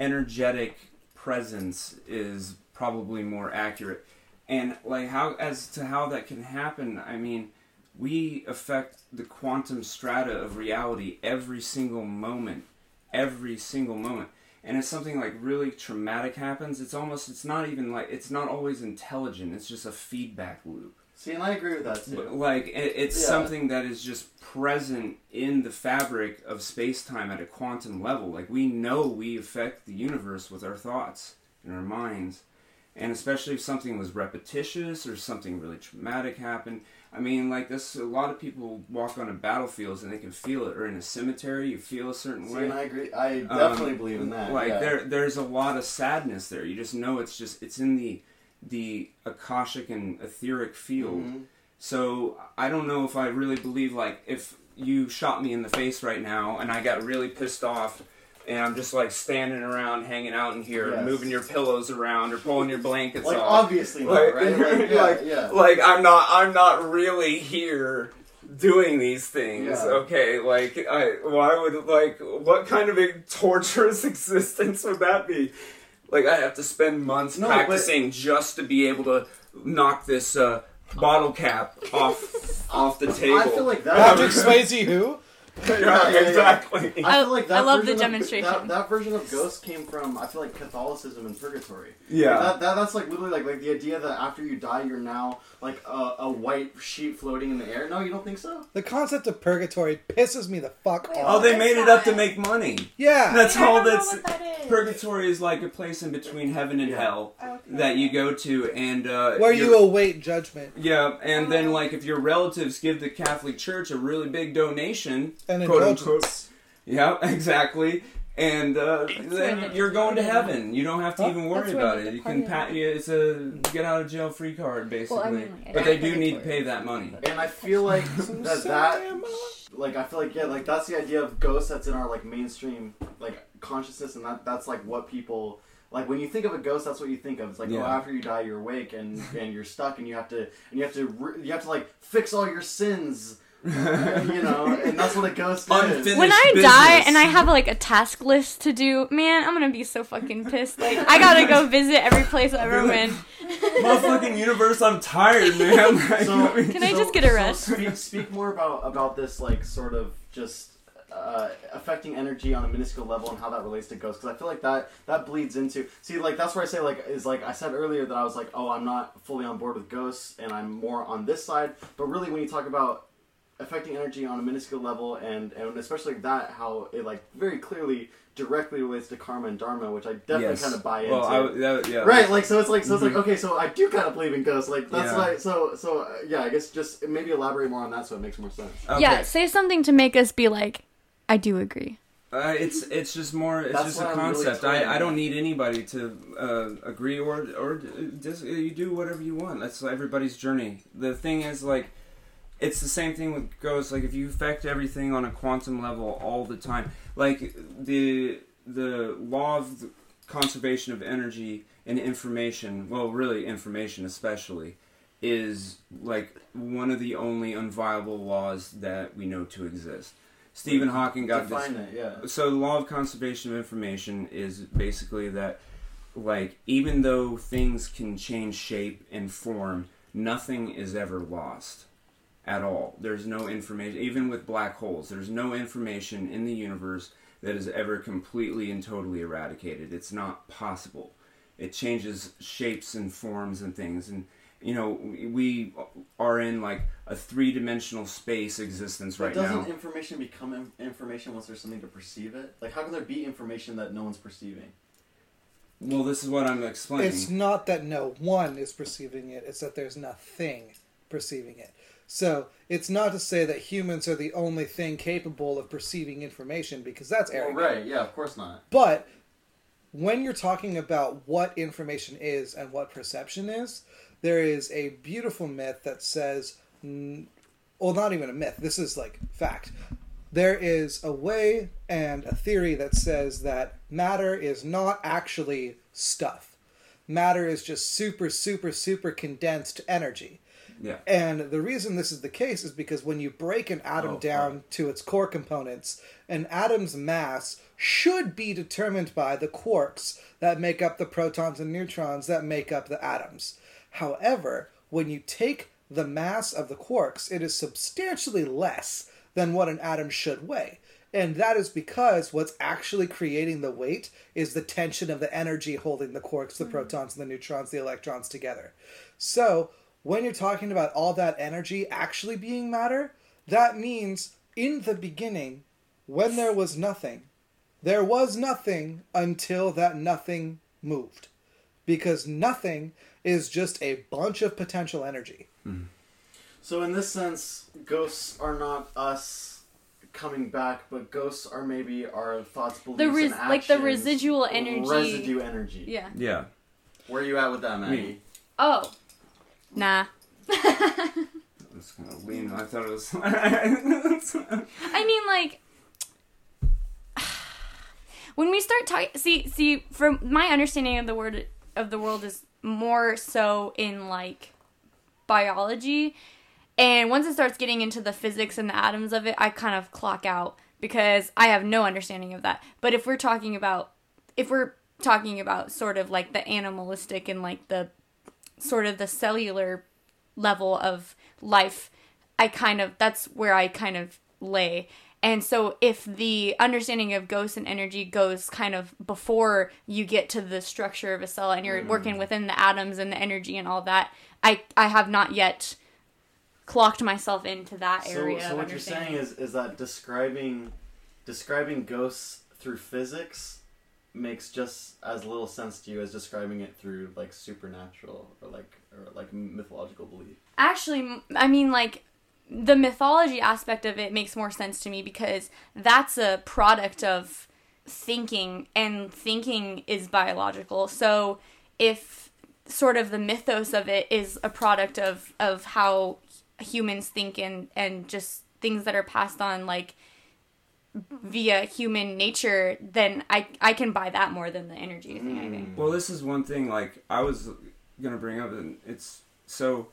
energetic presence is probably more accurate, and like how as to how that can happen. I mean, we affect the quantum strata of reality every single moment, every single moment. And if something like really traumatic happens it's almost it's not even like it's not always intelligent. It's just a feedback loop. See, and I agree with that But, too. like it, it's Yeah. something that is just present in the fabric of space-time at a quantum level. Like we know we affect the universe with our thoughts and our minds. And especially if something was repetitious or something really traumatic happened i mean like this a lot of people walk on a battlefields and they can feel it or in a cemetery you feel a certain See, way and I agree. I um, definitely believe in that. Like yeah. there, there's a lot of sadness there. You just know it's just it's in the the akashic and etheric field. Mhm. So I don't know if I really believe like if you shot me in the face right now and I got really pissed off and I'm just like standing around hanging out in here, Yes. moving your pillows around or pulling your blankets Like off. obviously not, right? Like, yeah, like- yeah. Like I'm not I'm not really here doing these things. Yeah. Okay, like I why would like what kind of a torturous existence would that be? Like I have to spend months No, but- practicing just to be able to knock this uh, bottle cap off off the table. I feel like that. Patrick Swayze who? yeah, yeah, yeah. exactly. I feel like that I love the version of- demonstration. that, that version of Ghost came from I feel like Catholicism and purgatory. Yeah. That, that that's like literally like like the idea that after you die you're now like a, a white sheet floating in the air. No, you don't think so? The concept of purgatory pisses me the fuck Wait, Oh, they made it up to make money. Yeah. That's I all don't know that's what that is. purgatory is like a place in between heaven and Yeah. hell Okay. that you go to and uh Where you're- await judgment Yeah, and Oh. then like if your relatives give the Catholic Church a really big donation, and quote indulgence. unquote. Yeah, exactly. And uh, then you're going to heaven. You don't have to Huh? even worry about it. You can pat. Yeah, it's a get out of jail free card basically. Well, I mean, like, but they do need to pay that money. And I feel like that that like I feel like yeah, like that's the idea of ghosts that's in our like mainstream like consciousness, and that that's like what people like when you think of a ghost, that's what you think of. It's like oh, after you die, you're awake and and you're stuck, and you have to and you have to re- you have to like fix all your sins you know, and that's what a ghost is. When I die and I have like a task list to do, man, I'm gonna be so fucking pissed. Like I gotta go visit every place I've ever been. Motherfucking universe, I'm tired, man. Like, So- I mean- Can I so- just get a so rest? speak, speak more about about this, like sort of just uh, affecting energy on a minuscule level and how that relates to ghosts. Because I feel like that that bleeds into see, like that's where I say like is like I said earlier that I was like, oh, I'm not fully on board with ghosts and I'm more on this side. But really, when you talk about affecting energy on a minuscule level and and especially that how it like very clearly directly relates to karma and dharma which i definitely Yes. kind of buy well, I, into w- that, yeah. right like so it's like so it's like okay so i do kind of believe in ghosts like that's Yeah. like so so uh, yeah i guess just maybe elaborate more on that so it makes more sense Okay. Yeah, say something to make us be like, I do agree. Uh, it's it's just more. It's That's just a what I'm really concept. I, I don't need anybody to uh, agree or or dis- you do whatever you want. That's everybody's journey. The thing is like, it's the same thing with ghosts. Like if you affect everything on a quantum level all the time, like the the law of the conservation of energy and information. Well, really information especially is like one of the only unviable laws that we know to exist. Stephen Hawking got this define it yeah so the law of conservation of information is basically that like even though things can change shape and form nothing is ever lost at all. There's no information even with black holes there's no information in the universe that is ever completely and totally eradicated. It's not possible. It changes shapes and forms and things and you know we are in like a three-dimensional space existence right now. but right doesn't now. information become in- information once there's something to perceive it? Like how can there be information that no one's perceiving? Well this is what i'm explaining. It's not that no one is perceiving it, it's that there's nothing perceiving it. So it's not to say that humans are the only thing capable of perceiving information because that's well, arrogant. right yeah of course not But when you're talking about what information is and what perception is, there is a beautiful myth that says, well, not even a myth, this is like fact. There is a way and a theory that says that matter is not actually stuff. Matter is just super, super, super condensed energy. Yeah And the reason this is the case is because when you break an atom Oh, down to its core components, an atom's mass should be determined by the quarks that make up the protons and neutrons that make up the atoms. However, when you take the mass of the quarks, it is substantially less than what an atom should weigh. And that is because what's actually creating the weight is the tension of the energy holding the quarks, the mm. protons, and the neutrons, the electrons together. So, when you're talking about all that energy actually being matter, that means in the beginning, when there was nothing, there was nothing until that nothing moved. Because nothing is just a bunch of potential energy. Mm-hmm. So in this sense, ghosts are not us coming back, but ghosts are maybe our thoughts, beliefs, res- and like the residual energy. Residue energy. Yeah. yeah Where are you at with that, Maggie? Me. Oh. Nah. It's kind of lean. I thought it was. I mean, like, when we start talking, see, see, from my understanding of the word of the world is more so in like biology, and once it starts getting into the physics and the atoms of it, I kind of clock out because I have no understanding of that. But if we're talking about, if we're talking about sort of like the animalistic and like the sort of the cellular level of life i kind of that's where i kind of lay. And so if the understanding of ghosts and energy goes kind of before you get to the structure of a cell and you're mm. working within the atoms and the energy and all that i i have not yet clocked myself into that area so of what you're saying is is that describing describing ghosts through physics makes just as little sense to you as describing it through like supernatural or like or like mythological belief. actually I mean like the mythology aspect of it makes more sense to me because that's a product of thinking and thinking is biological so if sort of the mythos of it is a product of of how humans think and and just things that are passed on like via human nature then i i can buy that more than the energy thing i hmm. think well, this is one thing. Like I was gonna bring up, and it's so.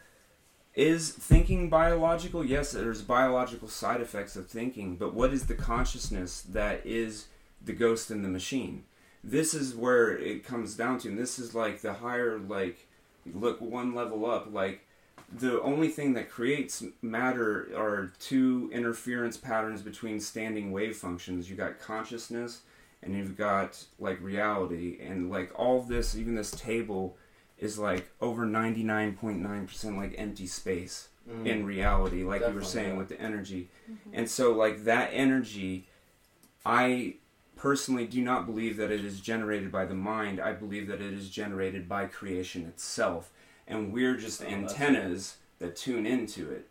is thinking biological? Yes, there's biological side effects of thinking, but what is the consciousness that is the ghost in the machine? This is where it comes down to, and this is like the higher, like, look one level up, like, the only thing that creates matter are two interference patterns between standing wave functions. You got consciousness and you've got like reality and like all this even this table is like over 99.9% like empty space Mm. in reality like you were saying yeah. with the energy and so like that energy i personally do not believe that it is generated by the mind i believe that it is generated by creation itself and we're just Oh, antennas that tune into it.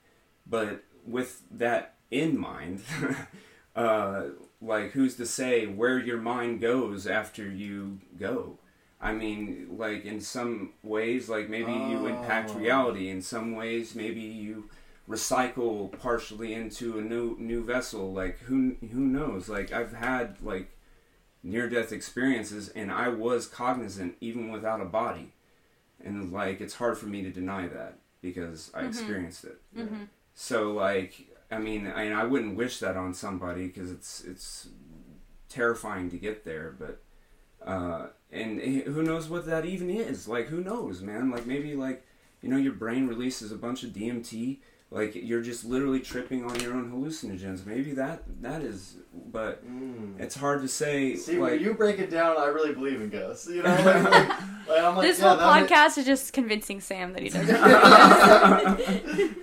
But with that in mind uh like who's to say where your mind goes after you go? I mean like in some ways like maybe you impact Oh. reality. In some ways maybe you recycle partially into a new new vessel. Like who who knows? Like i've had like near death experiences and i was cognizant even without a body and like it's hard for me to deny that because i mm-hmm. experienced it mm-hmm. so like I mean, I, I wouldn't wish that on somebody because it's it's terrifying to get there. But uh, and eh, who knows what that even is? Like, who knows, man? Like maybe like you know your brain releases a bunch of DMT. Like you're just literally tripping on your own hallucinogens. Maybe that that is, but Mm. it's hard to say. See, like when you break it down, I really believe in ghosts. You know, like, like, like, I'm like, this yeah, whole that makes- podcast is just convincing Sam that he doesn't. like.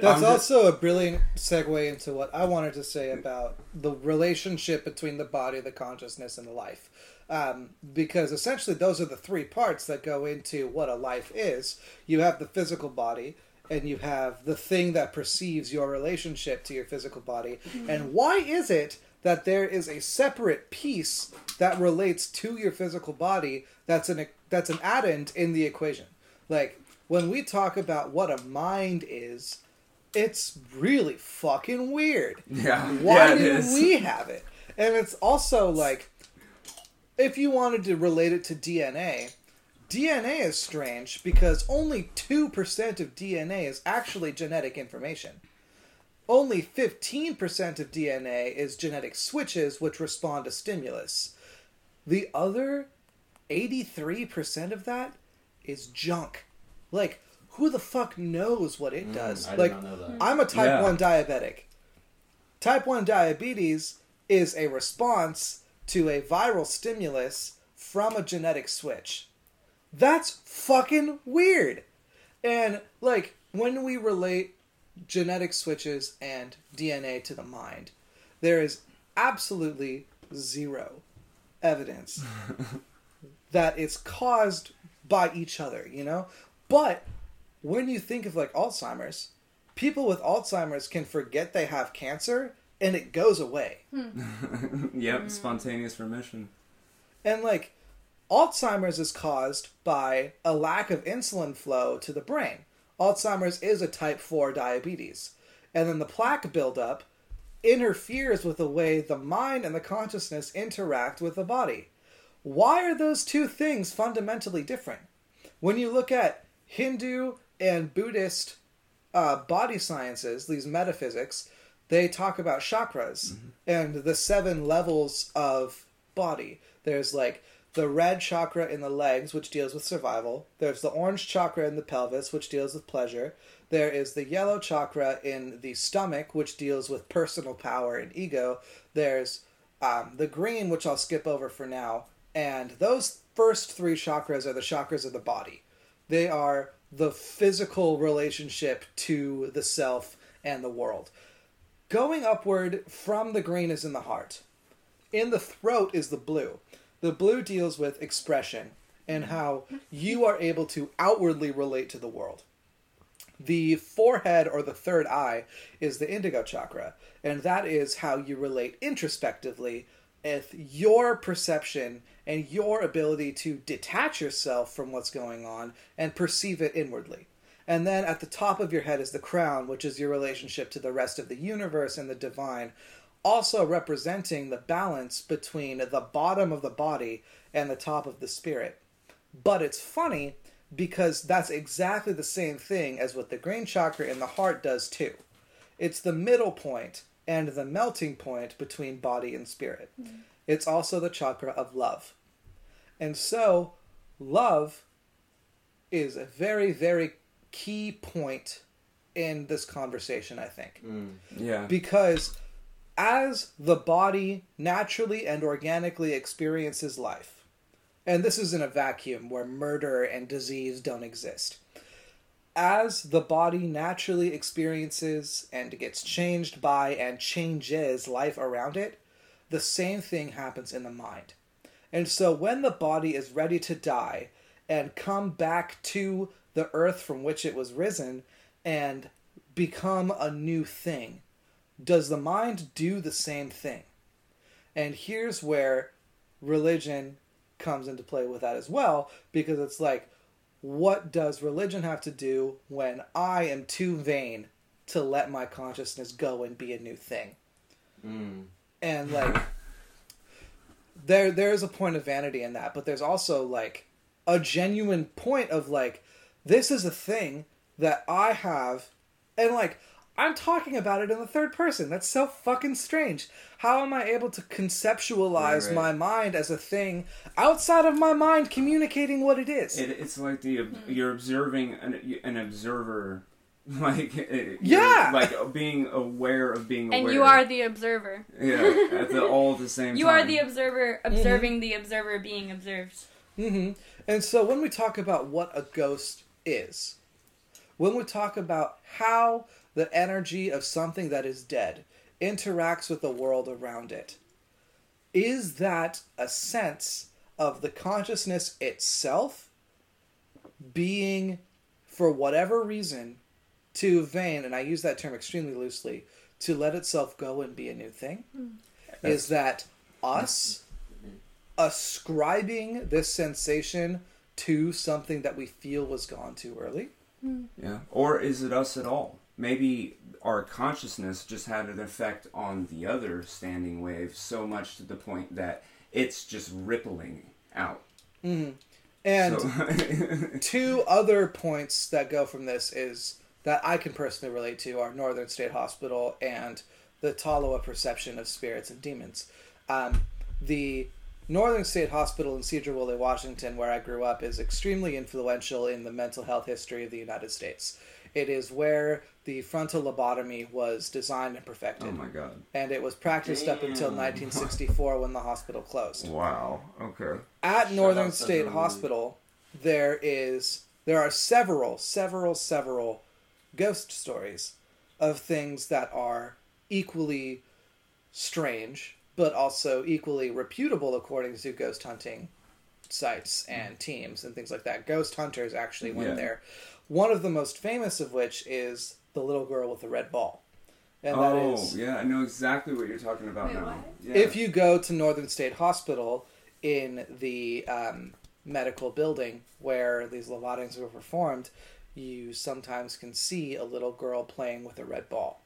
That's I'm just- also a brilliant segue into what I wanted to say about the relationship between the body, the consciousness, and the life. Um, because essentially, those are the three parts that go into what a life is. You have the physical body, and you have the thing that perceives your relationship to your physical body. Mm-hmm. And why is it that there is a separate piece that relates to your physical body that's an that's an addend in the equation? Like when we talk about what a mind is, it's really fucking weird. yeah, Why yeah, it do is. we have it? And it's also like, if you wanted to relate it to DNA, DNA is strange because only 2% of DNA is actually genetic information. Only 15% of DNA is genetic switches which respond to stimulus. The other 83% of that is junk. Like, who the fuck knows what it mm, does? I like, know that. I'm a type Yeah. 1 diabetic. Type 1 diabetes is a response to a viral stimulus from a genetic switch. That's fucking weird. And, like, when we relate genetic switches and DNA to the mind, there is absolutely zero evidence that it's caused by each other, you know? But when you think of like Alzheimer's, people with Alzheimer's can forget they have cancer and it goes away. Hmm. yep, hmm. spontaneous remission. And like Alzheimer's is caused by a lack of insulin flow to the brain. Alzheimer's is a type 4 diabetes. And then the plaque buildup interferes with the way the mind and the consciousness interact with the body. Why are those two things fundamentally different? When you look at Hindu and Buddhist uh, body sciences, these metaphysics, they talk about chakras and the seven levels of body. There's like the red chakra in the legs, which deals with survival. There's the orange chakra in the pelvis, which deals with pleasure. There is the yellow chakra in the stomach, which deals with personal power and ego. There's um, the green, which I'll skip over for now. And those first three chakras are the chakras of the body. They are the physical relationship to the self and the world. Going upward from the green is in the heart. In the throat is the blue. The blue deals with expression and how you are able to outwardly relate to the world. The forehead or the third eye is the indigo chakra, and that is how you relate introspectively with your perception and your ability to detach yourself from what's going on and perceive it inwardly. And then at the top of your head is the crown, which is your relationship to the rest of the universe and the divine, also representing the balance between the bottom of the body and the top of the spirit. But it's funny because that's exactly the same thing as what the grain chakra in the heart does too. It's the middle point and the melting point between body and spirit. Mm-hmm. It's also the chakra of love. And so, love is a very, very key point in this conversation, I think. Mm, yeah. Because as the body naturally and organically experiences life, and this is in a vacuum where murder and disease don't exist, as the body naturally experiences and gets changed by and changes life around it, the same thing happens in the mind. And so when the body is ready to die and come back to the earth from which it was risen and become a new thing, does the mind do the same thing? And here's where religion comes into play with that as well, because it's like, what does religion have to do when I am too vain to let my consciousness go and be a new thing? Mm. and like there there's a point of vanity in that but there's also like a genuine point of like this is a thing that i have and like i'm talking about it in the third person that's so fucking strange how am i able to conceptualize Right, right. my mind as a thing outside of my mind communicating what it is It, it's like the you're observing an, an observer, like Yeah! like being aware of being aware. And you are the observer. yeah at the all at the same You time. are the observer observing the observer being observed. hmm And so when we talk about what a ghost is, when we talk about how the energy of something that is dead interacts with the world around it, is that a sense of the consciousness itself being, for whatever reason, too vain, and I use that term extremely loosely, to let itself go and be a new thing? Hmm. Is that us ascribing this sensation to something that we feel was gone too early? Hmm. Yeah. Or is it us at all? Maybe our consciousness just had an effect on the other standing wave so much to the point that it's just rippling out. Mm-hmm. And so, two other points that go from this is that I can personally relate to are Northern State Hospital and the Tolowa perception of spirits and demons. Um, the Northern State Hospital in Sedro-Woolley, Washington, where I grew up, is extremely influential in the mental health history of the United States. It is where the frontal lobotomy was designed and perfected, oh my god. and it was practiced up until 1964 when the hospital closed Wow. Okay. at Shout Northern State the- Hospital, there is there are several, several, several ghost stories of things that are equally strange, but also equally reputable according to ghost hunting sites and teams and things like that. Ghost hunters actually went Yeah. there. One of the most famous of which is the little girl with the red ball. And that oh, is yeah, I know exactly what you're talking about Wait, now. Yeah. if you go to Northern State Hospital in the um, medical building where these lobotomies were performed, you sometimes can see a little girl playing with a red ball.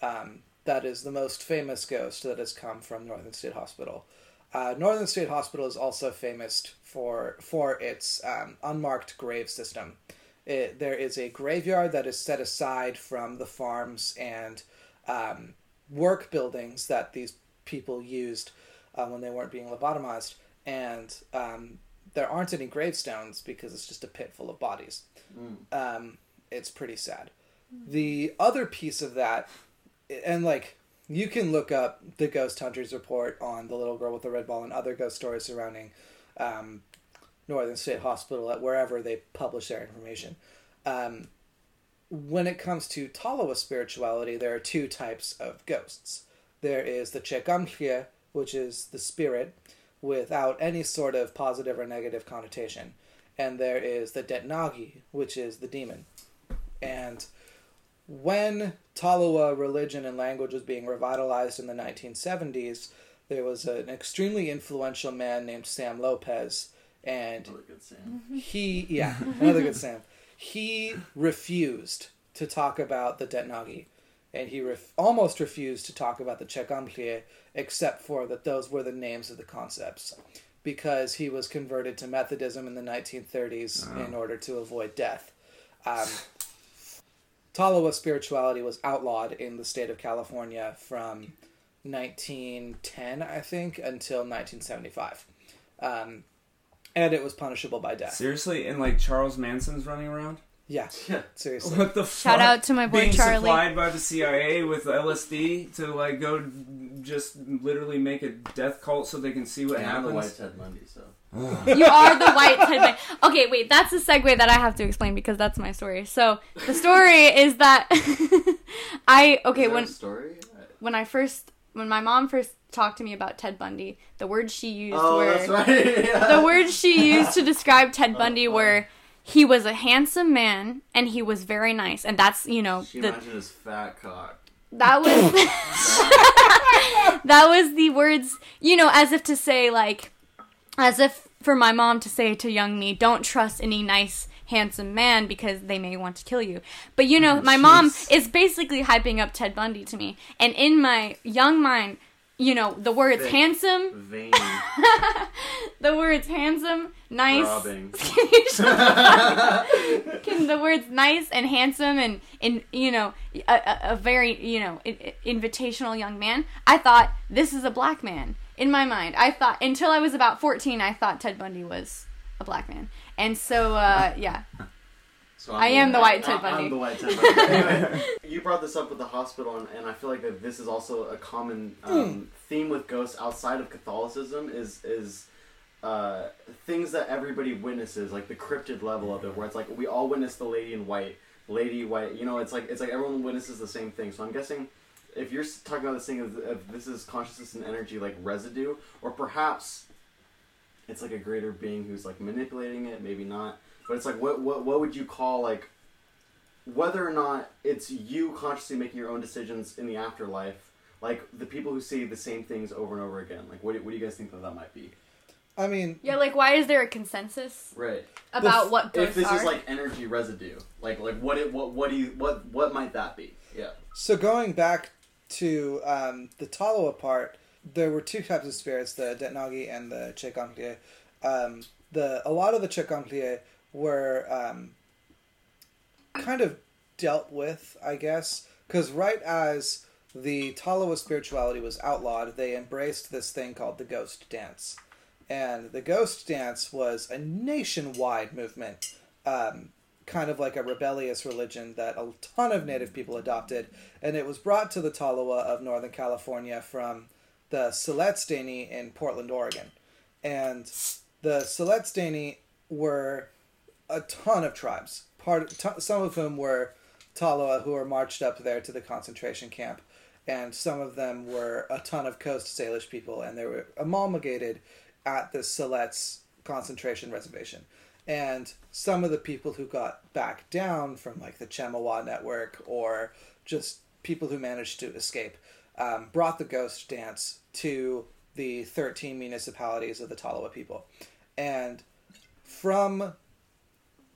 Um, that is the most famous ghost that has come from Northern State Hospital. Uh, Northern State Hospital is also famous for for its um, unmarked grave system. It, there is a graveyard that is set aside from the farms and um, work buildings that these people used uh, when they weren't being lobotomized, and um, there aren't any gravestones because it's just a pit full of bodies. Mm. Um, it's pretty sad. The other piece of that, and like you can look up the Ghost Hunters report on the little girl with the red ball and other ghost stories surrounding um, Northern State Hospital at wherever they publish their information. Um, when it comes to Tolowa spirituality, there are two types of ghosts. There is the Chekamkhye, which is the spirit without any sort of positive or negative connotation. And there is the Detnagi, which is the demon. And when Tolowa religion and language was being revitalized in the 1970s, there was an extremely influential man named Sam Lopez, and Another good Sam. he, yeah, another good Sam. He refused to talk about the Detnagi, and he ref- almost refused to talk about the Chekamkhye, except for that those were the names of the concepts. because he was converted to Methodism in the 1930s Oh. in order to avoid death. Um, Tolowa spirituality was outlawed in the state of California from 1910, I think, until 1975. Um, and it was punishable by death. Seriously, and like Charles Manson's running around. Yeah, Yeah. seriously. What the Shout fuck? out to my boy Being Charlie. supplied by the CIA with LSD to like go just literally make a death cult so they can see what Yeah, I'm the white happens. Ted Bundy, so. You are the white Ted Bundy. Okay, wait, that's a segue that I have to explain because that's my story. So the story is that I okay Is there when a story? when I first when my mom first talked to me about Ted Bundy, the words she used Oh, were that's right. yeah. the words she used to describe Ted Oh, Bundy wow. were he was a handsome man and he was very nice, and that's you know She the imagined his fat cock. that was that was the words you know as if to say like as if for my mom to say to young me don't trust any nice handsome man because they may want to kill you but you know oh, my mom is basically hyping up ted bundy to me and in my young mind you know the words Thick. handsome. Veiny. the words handsome nice. Can the words nice and handsome and in you know a, a, very you know invitational young man? I thought this is a black man in my mind. I thought until i was about 14 i thought ted bundy was a black man. And so uh yeah So I am the white Ted I'm- Bundy. I'm the white Ted Bundy. Anyway, you brought this up with the hospital, and, and I feel like that this is also a common um, theme with ghosts outside of Catholicism is is uh, things that everybody witnesses, like the cryptid level of it, where it's like we all witness the lady in white, lady white. You know, it's like it's like everyone witnesses the same thing. So I'm guessing. If you're talking about this thing of this is consciousness and energy like residue, or perhaps it's like a greater being who's like manipulating it, maybe not. But it's like what what what would you call like whether or not it's you consciously making your own decisions in the afterlife, like the people who see the same things over and over again. Like what do, what do you guys think that that might be? I mean, yeah like why is there a consensus Right. about f- what If this are is like energy residue, like like what it what what do you what what might that be? Yeah. So going back to um, the Tolowa part, there were two types of spirits: the Detnagi and the Chekonklie. Um, the a lot of the Chekonklie were um, kind of dealt with, I guess, because right as the Tolowa spirituality was outlawed, they embraced this thing called the Ghost Dance, and the Ghost Dance was a nationwide movement. Um, kind of like a rebellious religion that a ton of native people adopted, and it was brought to the Tolowa of Northern California from the Siletz Dee-ni in Portland, Oregon. And the Siletz Dee-ni were a ton of tribes, part t- some of whom were Tolowa who were marched up there to the concentration camp, and some of them were a ton of Coast Salish people, and they were amalgamated at the Siletz concentration reservation and some of the people who got back down from like the Chemawa network or just people who managed to escape um, brought the ghost dance to the 13 municipalities of the Tolowa people. And from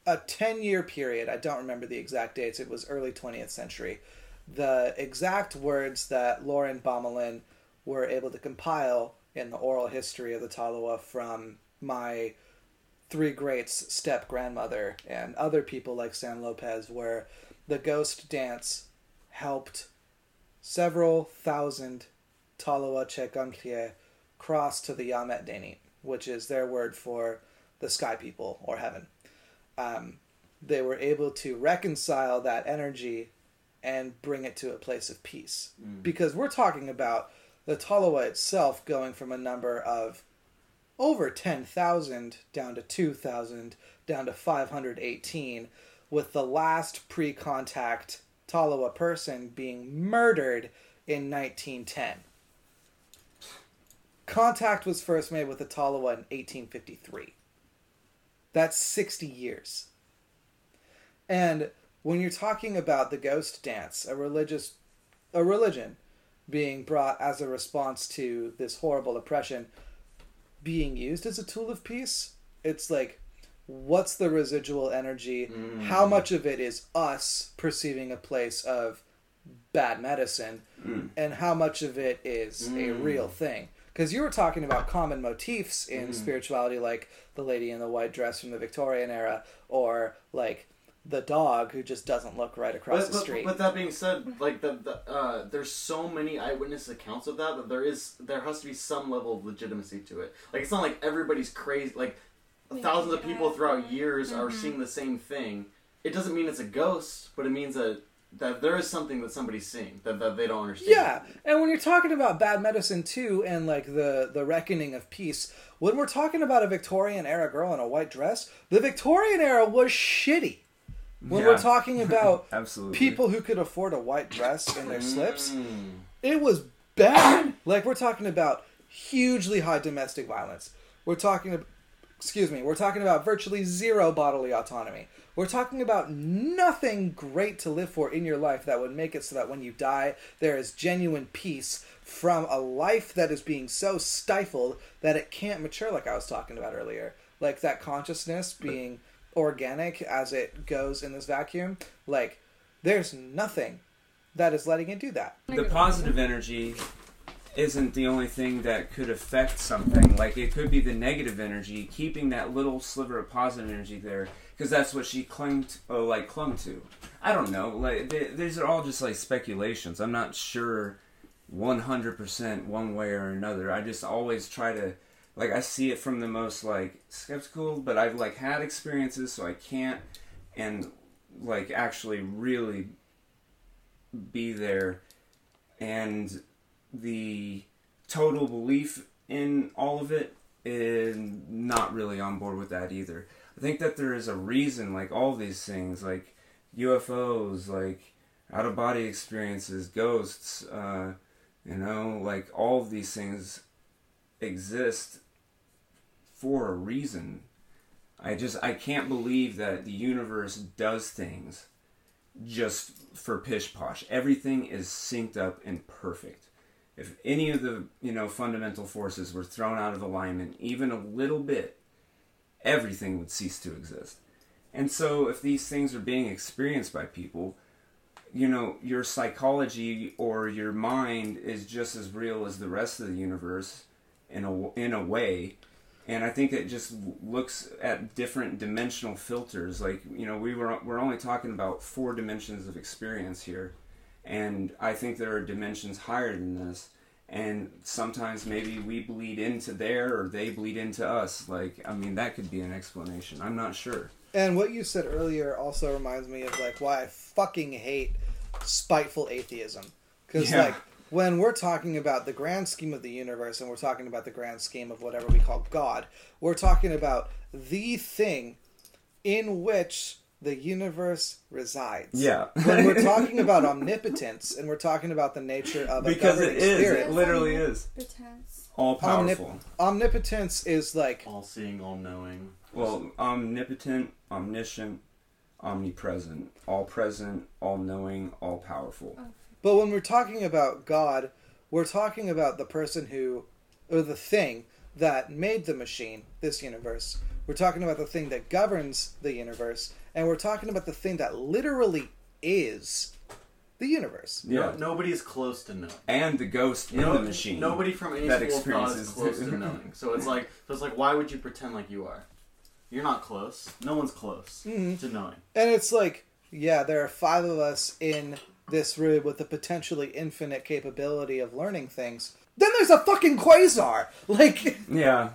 a 10 year period, I don't remember the exact dates, it was early 20th century, the exact words that Loren Bommelyn were able to compile in the oral history of the Tolowa from my three greats step grandmother and other people like San Lopez where the ghost dance helped several thousand Tolowa Chekonklie cross to the Yamet Deni, which is their word for the sky people or heaven. Um, they were able to reconcile that energy and bring it to a place of peace. Because we're talking about the Tolowa itself going from a number of over 10,000 down to 2,000 down to 518 with the last pre-contact Tolowa person being murdered in 1910. Contact was first made with the Tolowa in 1853. That's 60 years. And when you're talking about the ghost dance, a religious a religion being brought as a response to this horrible oppression, being used as a tool of peace, it's like, what's the residual energy? Mm. How much of it is us perceiving a place of bad medicine, Mm. and how much of it is a Mm. real thing? because you were talking about common motifs in Mhm. spirituality, like the lady in the white dress from the Victorian era, or like the dog who just doesn't look right across But, the street. but that being said, like the, the uh, there's so many eyewitness accounts of that that there is there has to be some level of legitimacy to it. Like it's not like everybody's crazy. Like. Thousands of people throughout years are Mhm. seeing the same thing. It doesn't mean it's a ghost, but it means that that there is something that somebody's seeing that, that they don't understand. Yeah, and when you're talking about bad medicine too, and like the the reckoning of peace, when we're talking about a Victorian era girl in a white dress, the Victorian era was shitty. When Yeah. we're talking about Absolutely. people who could afford a white dress in their slips, Mm. it was bad. Like we're talking about hugely high domestic violence. We're talking, ab- excuse me, we're talking about virtually zero bodily autonomy. We're talking about nothing great to live for in your life that would make it so that when you die, there is genuine peace from a life that is being so stifled that it can't mature, like I was talking about earlier. Like that consciousness being organic as it goes in this vacuum. Like, there's nothing that is letting it do that. the positive energy isn't the only thing that could affect something. Like it could be the negative energy, keeping that little sliver of positive energy there, because that's what she clung to, oh, like clung to. I don't know. Like th- these are all just like speculations. I'm not sure, one hundred percent one way or another. I just always try to, like, I see it from the most like skeptical, but I've like had experiences, so I can't, and like actually really be there and the total belief in all of it is not really on board with that either. I think that there is a reason, like all these things, like UFOs, like out of body experiences, ghosts, uh, you know, like all of these things exist for a reason. I just I can't believe that the universe does things just for pish posh. Everything is synced up and perfect. If any of the you know fundamental forces were thrown out of alignment, even a little bit, everything would cease to exist. And so, if these things are being experienced by people, you know, your psychology or your mind is just as real as the rest of the universe in a in a way. And I think it just looks at different dimensional filters. Like you know, we were we're only talking about four dimensions of experience here, and I think there are dimensions higher than this. And sometimes maybe we bleed into there, or they bleed into us. Like I mean, that could be an explanation. I'm not sure. And what you said earlier also reminds me of like why I fucking hate spiteful atheism. Because Yeah. like when we're talking about the grand scheme of the universe and we're talking about the grand scheme of whatever we call God, we're talking about the thing in which the universe resides. Yeah. when we're talking about omnipotence and we're talking about the nature of a Because it governing spirit, It literally is. Pretense. All Omnip- powerful. omnipotence is like All seeing, all knowing. Well, omnipotent, omniscient, omnipresent, all present, all knowing, all powerful. Oh. But when we're talking about God, we're talking about the person who, or the thing that made the machine, this universe. We're talking about the thing that governs the universe, and we're talking about the thing that literally is the universe. Yeah. No, nobody is close to knowing. And the ghost in No- the machine. Nobody from any that school of thought is experiences- close to knowing. So it's like, so it's like, why would you pretend like you are? You're not close. No one's close Mhm. to knowing. And it's like, yeah, there are five of us in this room with the potentially infinite capability of learning things. Then there's a fucking quasar! Like, Yeah.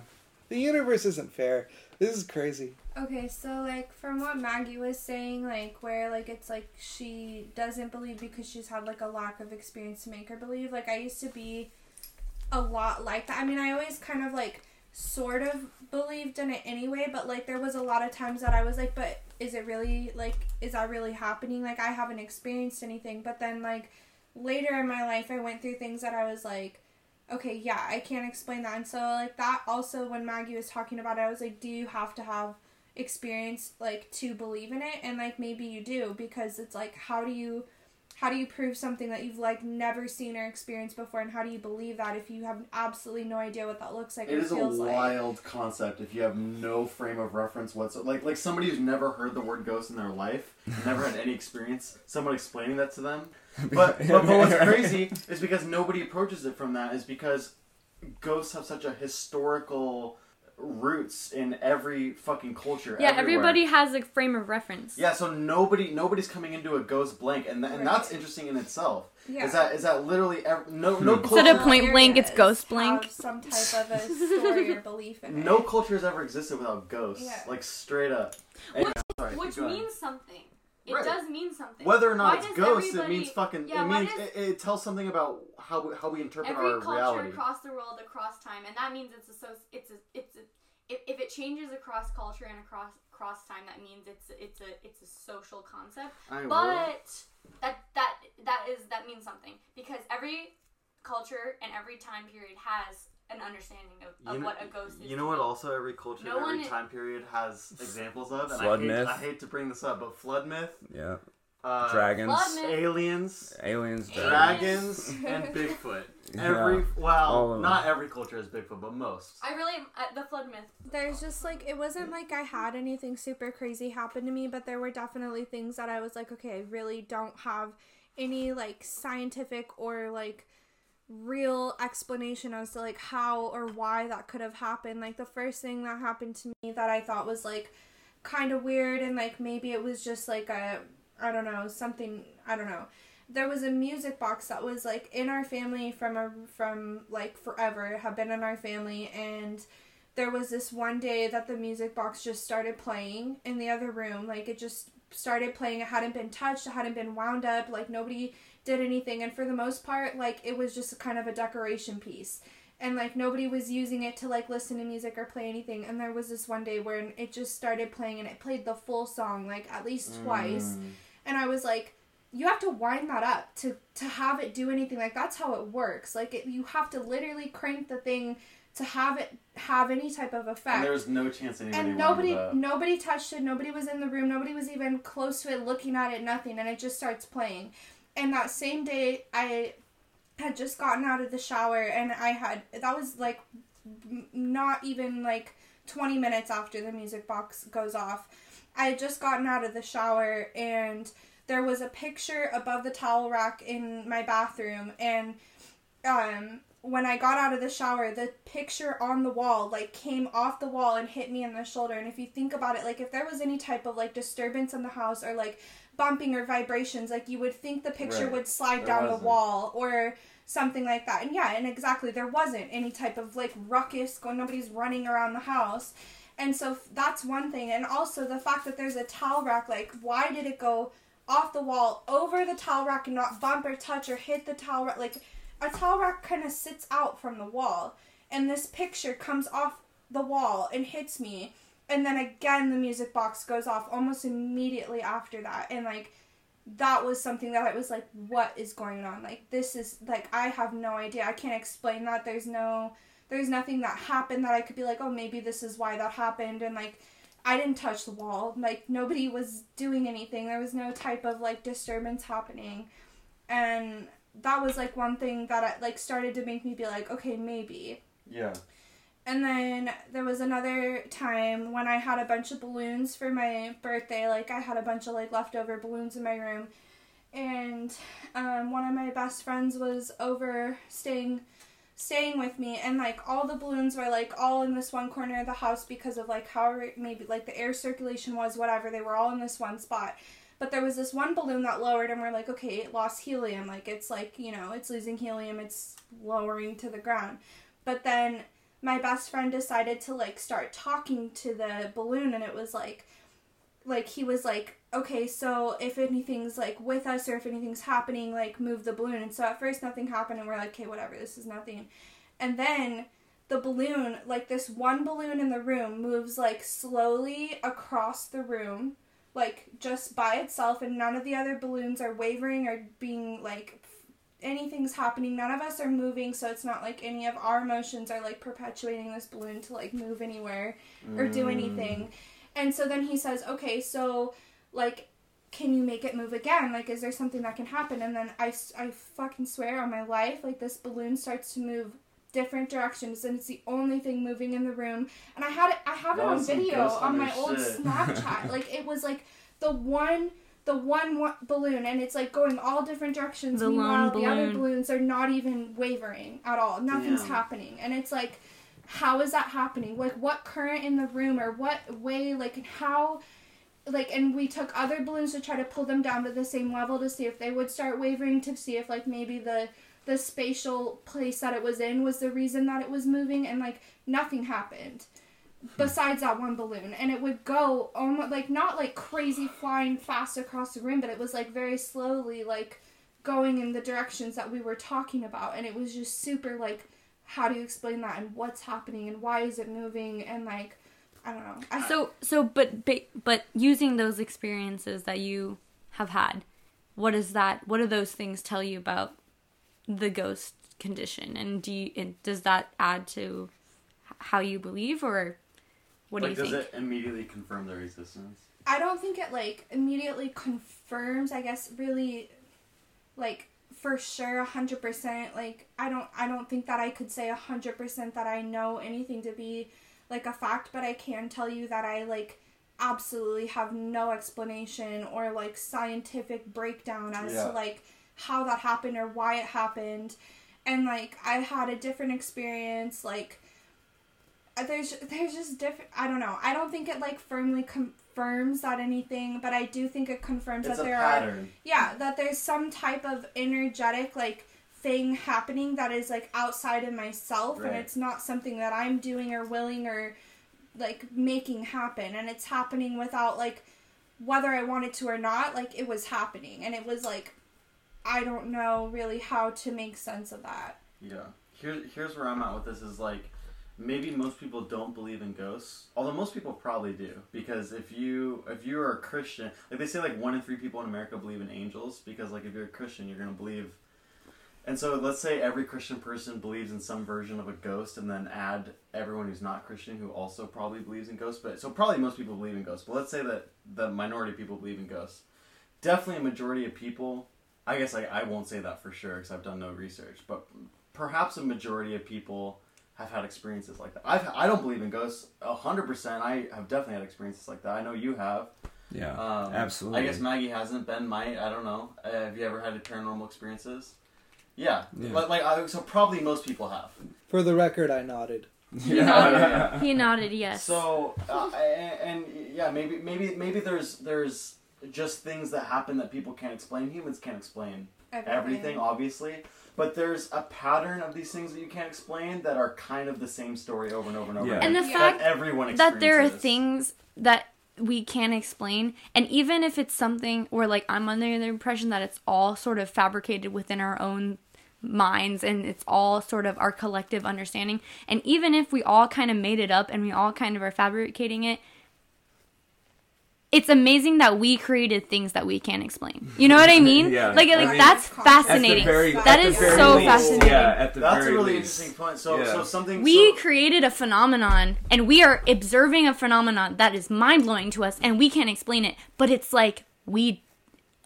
the universe isn't fair. This is crazy. Okay, so like from what Maggie was saying, like where like it's like she doesn't believe because she's had like a lack of experience to make her believe. Like I used to be a lot like that. I mean, I always kind of like sort of believed in it anyway, but like there was a lot of times that I was like, but is it really like is that really happening? Like I haven't experienced anything. But then like later in my life I went through things that I was like okay, yeah, I can't explain that. And so like that also when Maggie was talking about it, I was like, do you have to have experience like to believe in it? And like maybe you do because it's like how do you how do you prove something that you've like never seen or experienced before and how do you believe that if you have absolutely no idea what that looks like It or is a feels like? wild concept if you have no frame of reference whatsoever. Like like somebody who's never heard the word ghost in their life, never had any experience, someone explaining that to them. But, but, but what's crazy is because nobody approaches it from that is because ghosts have such a historical roots in every fucking culture. Yeah, everywhere. everybody has a frame of reference. Yeah, so nobody nobody's coming into a ghost blank, and th- and that's interesting in itself. Yeah. Is that is that literally ev- no no Hmm. culture Instead of point blank, it's ghost blank. Have some type of a story or belief in it. no culture has ever existed without ghosts. Yeah. Like straight up. Anyway, sorry, Which keep going. means something. It Right. does mean something. whether or not Why it's ghosts, it means fucking. Yeah, it means does- it, it tells something about how we, how we interpret Every our culture reality. across the world, across time, and that means it's a so it's a it's a if, if it changes across culture and across across time, that means it's it's a it's a social concept. I will. But that that that is that means something because every culture and every time period has an understanding of, of You know- what a ghost is. You know what? Also, every culture, No every one- time period has examples of. And Flood I hate, myth. I hate to bring this up, but flood myth, Yeah. uh, Dragons. Aliens, Aliens. dragons, and Bigfoot. Every Yeah, well, all of them. not every culture has Bigfoot, but most. I really uh, the flood myth. There's just like it wasn't like I had anything super crazy happen to me, but there were definitely things that I was like, okay, I really don't have any like scientific or like real explanation as to like how or why that could have happened. Like the first thing that happened to me that I thought was like kind of weird and like maybe it was just like a I don't know, something I don't know. There was a music box that was like in our family from a from like forever, have been in our family and there was this one day that the music box just started playing in the other room. Like it just started playing. It hadn't been touched, it hadn't been wound up, like nobody did anything and for the most part like it was just kind of a decoration piece. And like nobody was using it to like listen to music or play anything and there was this one day where it just started playing and it played the full song like at least twice. Mm. and i was like you have to wind that up to to have it do anything. Like that's how it works. Like it, you have to literally crank the thing to have it have any type of effect. And there was no chance anybody and nobody nobody touched it nobody was in the room nobody was even close to it looking at it nothing and it just starts playing and that same day i had just gotten out of the shower and i had that was like not even like 20 minutes after the music box goes off i had just gotten out of the shower and there was a picture above the towel rack in my bathroom and um when I got out of the shower, the picture on the wall like came off the wall and hit me in the shoulder. And if you think about it, like if there was any type of like disturbance in the house or like bumping or vibrations, like you would think the picture Right. would slide There down wasn't. the wall or something like that. And yeah, and exactly, there wasn't any type of like ruckus going. Nobody's running around the house. And so that's one thing. And also the fact that there's a towel rack, like why did it go off the wall over the towel rack and not bump or touch or hit the towel rack? Like a towel rack kind of sits out from the wall, and this picture comes off the wall and hits me, and then again the music box goes off almost immediately after that, and like that was something that I was like, what is going on? Like this is like I have no idea. I can't explain that. There's no, there's nothing that happened that I could be like, oh maybe this is why that happened, and like. I didn't touch the wall. Like nobody was doing anything. There was no type of like disturbance happening. And that was like one thing that I, like started to make me be like, okay, maybe. Yeah. And then there was another time when I had a bunch of balloons for my birthday. Like I had a bunch of like leftover balloons in my room, and um, one of my best friends was over staying, staying with me, and like all the balloons were like all in this one corner of the house because of like how maybe like the air circulation was whatever. They were all in this one spot. But there was this one balloon that lowered, and we're like, okay, it lost helium. Like it's like you know, it's losing helium. It's lowering to the ground. But then my best friend decided to like start talking to the balloon and it was like like he was like okay so if anything's like with us or if anything's happening like move the balloon. And so at first nothing happened and we're like okay whatever this is nothing. And then the balloon like this one balloon in the room moves like slowly across the room like just by itself and none of the other balloons are wavering or being like anything's happening. None of us are moving so it's not like any of our emotions are like perpetuating this balloon to like move anywhere or do Mm. anything. And so then he says okay so like can you make it move again? Like is there something that can happen? And then I, I fucking swear on my life like this balloon starts to move different directions and it's the only thing moving in the room. And i had it i have it on video on my Hunter old snapchat. Like it was like the one the one, one balloon and it's like going all different directions. The lone Meanwhile, the other balloon. balloons are not even wavering at all. Nothing's Damn. happening, and it's like, how is that happening? Like, what current in the room or what way? Like, how? Like, and we took other balloons to try to pull them down to the same level to see if they would start wavering. To see if like maybe the the spatial place that it was in was the reason that it was moving, and like nothing happened besides that one balloon and it would go almost like not like crazy flying fast across the room but it was like very slowly like going in the directions that we were talking about and it was just super like how do you explain that and what's happening and why is it moving and like i don't know So so but but, but using those experiences that you have had, what is that? What do those things tell you about the ghost condition? And do you, and does that add to how you believe, or what like, do you does think? it immediately confirm their existence? I don't think it like immediately confirms i guess really like for sure 100% like i don't i don't think that i could say 100% that i know anything to be like a fact but i can tell you that i like absolutely have no explanation or like scientific breakdown as Yeah. to like how that happened or why it happened and like i had a different experience like there's there's just different i don't know. I don't think it like firmly confirms that anything but i do think it confirms It's that there are yeah that there's some type of energetic like thing happening that is like outside of myself and it's not something that i'm doing or willing or like making happen. And it's happening without like whether i wanted to or not like it was happening. And it was like i don't know really how to make sense of that. Yeah. Here, here's where I'm at with this is like maybe most people don't believe in ghosts, although most people probably do because if you if you are a Christian, like they say like one in three people in America believe in angels because like if you're a Christian, you're gonna believe. And so let's say every Christian person believes in some version of a ghost, and then add everyone who's not Christian who also probably believes in ghosts. But so probably most people believe in ghosts. But let's say that the minority of people believe in ghosts. Definitely a majority of people. I guess I, I won't say that for sure because I've done no research, but perhaps a majority of people have had experiences like that. I've, I don't believe in ghosts a hundred percent. I have definitely had experiences like that. I know you have. Yeah, Um, absolutely. I guess Maggie hasn't. Ben might. I don't know. Uh, have you ever had paranormal experiences? Yeah. Yeah. Like, like I, so probably most people have. For the record, I nodded. He Yeah. nodded. He nodded yes. So uh, and, and yeah, maybe maybe maybe there's there's just things that happen that people can't explain. Humans can't explain everything, obviously. But there's a pattern of these things that you can't explain that are kind of the same story over and over and over. Yeah. again. and the fact that everyone that there are things that we can't explain and even if it's something where like i'm under the impression that it's all sort of fabricated within our own minds and it's all sort of our collective understanding and even if we all kind of made it up and we all kind of are fabricating it it's amazing that we created things that we can't explain you know what i mean Yeah, like I like mean- that's fascinating very- that at is the very so least, fascinating Yeah, at the That's very a really least. interesting point. So Yeah. so something We so, created a phenomenon and we are observing a phenomenon that is mind blowing to us and we can't explain it, but it's like we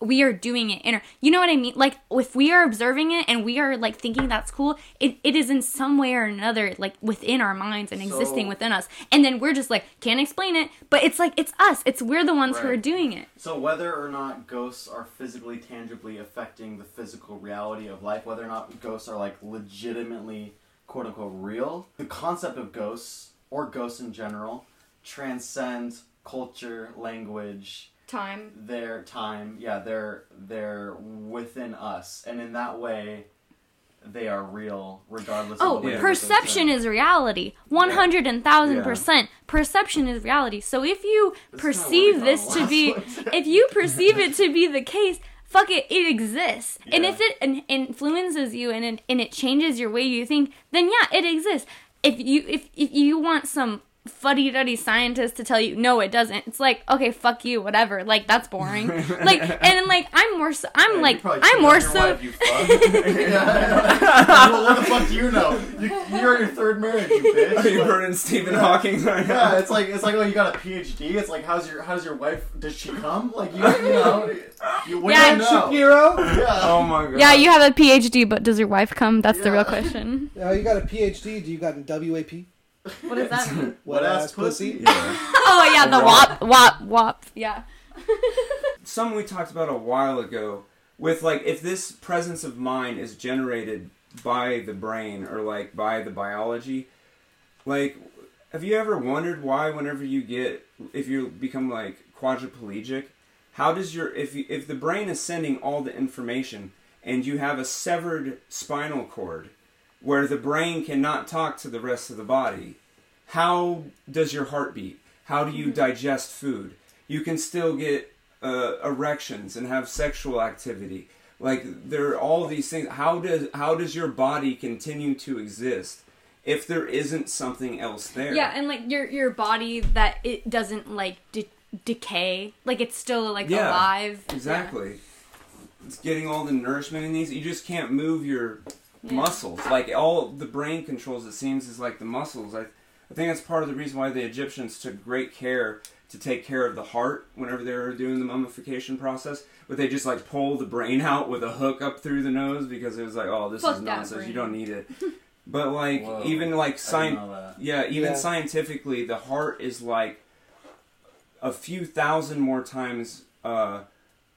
we are doing it inner you know what I mean? Like if we are observing it and we are like thinking that's cool, it, it is in some way or another like within our minds and existing within us. And then we're just like, can't explain it, but it's like it's us. It's we're the ones who are doing it. So whether or not ghosts are physically, tangibly affecting the physical reality of life, whether or not ghosts are like legitimately quote unquote real, the concept of ghosts or ghosts in general transcend culture, language, Time. their time. Yeah, they're they're within us, and in that way, they are real, regardless. Oh, of the way Yeah. perception is reality. One hundred and thousand Yeah. percent. Perception is reality. So if you This perceive this to be, if you perceive it to be the case, fuck it, it exists. And if it in- influences you and it, and it changes your way you think, then yeah, it exists. If you if if you want some fuddy duddy scientist to tell you no it doesn't it's like okay fuck you whatever like that's boring like and then like i'm more so i'm Yeah, like i'm more on your so wife, you fuck. Yeah. well, what the fuck do you know? You, you're on your third marriage, you bitch. Are you Like- burning Stephen Hawking right Yeah, now? it's like it's like oh you got a PhD. It's like how's your how's your wife? Does she come? Like you you know you when Yeah. you know. Shapiro? Yeah. Oh my god. yeah you have a phd but does your wife come that's the real question Uh, you got a PhD. Do you got a WAP? what does that mean What ass pussy? Yeah. Oh yeah, the Wop. wop, wop, wop. Yeah. something we talked about a while ago with like if this presence of mind is generated by the brain or like by the biology like have you ever wondered why whenever you get if you become like quadriplegic how does your if you, if the brain is sending all the information and you have a severed spinal cord where the brain cannot talk to the rest of the body how does your heart beat how do you digest food you can still get uh, erections and have sexual activity. Like there are all these things. How does how does your body continue to exist if there isn't something else there? Yeah, and like your your body that it doesn't like de- decay, like it's still like Yeah, alive. Exactly. It's getting all the nourishment in these. You just can't move your Yeah. muscles. Like all the brain controls, it seems, is like the muscles. I, I think that's part of the reason why the Egyptians took great care to take care of the heart whenever they were doing the mummification process. But they just like pull the brain out with a hook up through the nose because it was like, oh, this Fuck is that nonsense. You don't need it. But like Whoa. even like I science. Yeah, even Yeah. scientifically, the heart is like a few thousand more times uh,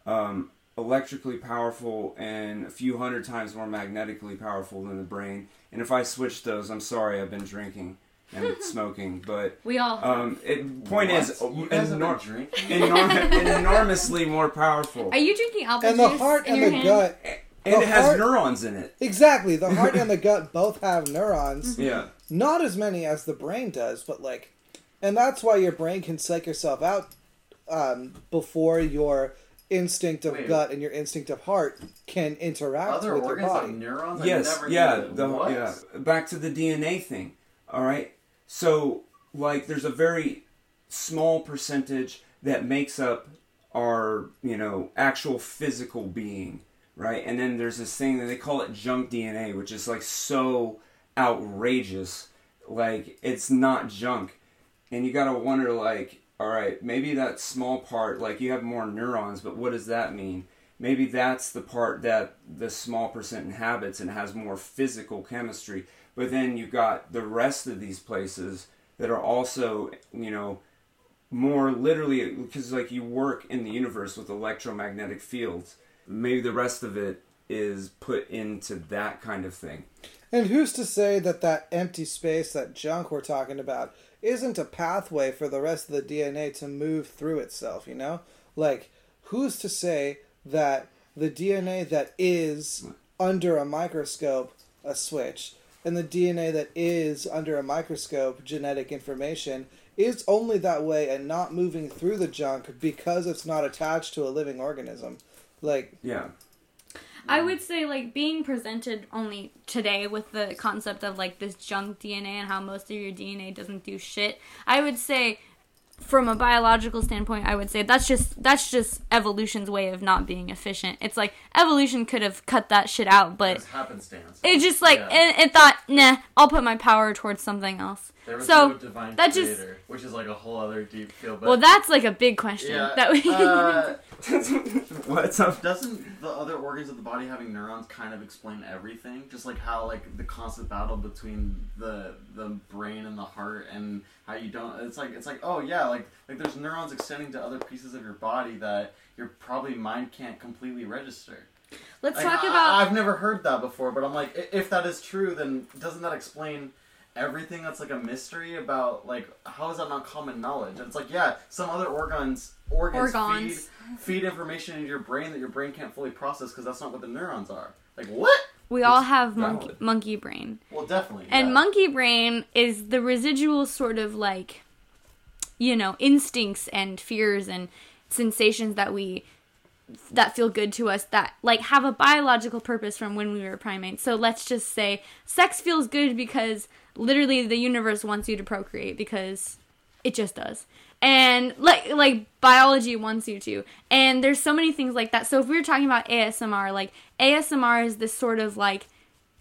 um, electrically powerful and a few hundred times more magnetically powerful than the brain. And if I switch those, I'm sorry, I've been drinking and smoking. But We all um, it, point is, What? you guys have been enor- drinking? enorm- enormously more powerful. Are you drinking apple And the heart in and your the hand? gut. and the it has heart- neurons in it. Exactly. The heart and the gut both have neurons. Yeah. Not as many as the brain does, but like, and that's why your brain can psych yourself out um, before your instinct of Wait. gut and your instinct of heart can interact Other with your body. have neurons? I Yes, never yeah, the, What? yeah. Back to the DNA thing. All right. So, like, there's a very small percentage that makes up our, you know, actual physical being, right? And then there's this thing that they call it junk DNA, which is like so outrageous. Like, it's not junk. And you gotta wonder, like, all right, maybe that small part, like, you have more neurons, but what does that mean? maybe that's the part that the small percent inhabits and has more physical chemistry. But then you've got the rest of these places that are also, you know, more literally because like you work in the universe with electromagnetic fields. Maybe the rest of it is put into that kind of thing. And who's to say that that empty space, that junk we're talking about, isn't a pathway for the rest of the DNA to move through itself, you know? Like, who's to say that the DNA that is under a microscope a switch and the DNA that is under a microscope genetic information is only that way and not moving through the junk because it's not attached to a living organism? Like, Yeah. I would say like being presented only today with the concept of like this junk DNA and how most of your DNA doesn't do shit. I would say from a biological standpoint, I would say that's just that's just evolution's way of not being efficient. It's like evolution could have cut that shit out, but It's happenstance. it just like Yeah. it, it thought, nah, I'll put my power towards something else. There was so, no divine that just- creator, which is like a whole other deep field. But Well, that's like a big question. yeah, that we uh, What's up? doesn't the other organs of the body having neurons kind of explain everything? Just like how like the constant battle between the the brain and the heart, and how you don't. It's like it's like oh yeah, like like there's neurons extending to other pieces of your body that your probably mind can't completely register. let's Like, talk I- about I've never heard that before, but I'm like, if that is true, then doesn't that explain everything that's like a mystery about like how is that not common knowledge? And it's like, yeah, some other organs organs, feed feed information into your brain that your brain can't fully process because that's not what the neurons are. Like what? we all have monkey, monkey brain. Well, definitely. And yeah. monkey brain is the residual sort of like, you know, instincts and fears and sensations that we that feel good to us that like have a biological purpose from when we were primates. So let's just say sex feels good because literally the universe wants you to procreate because it just does. And like like biology wants you to. And there's so many things like that. So if we were talking about ASMR, like ASMR is this sort of like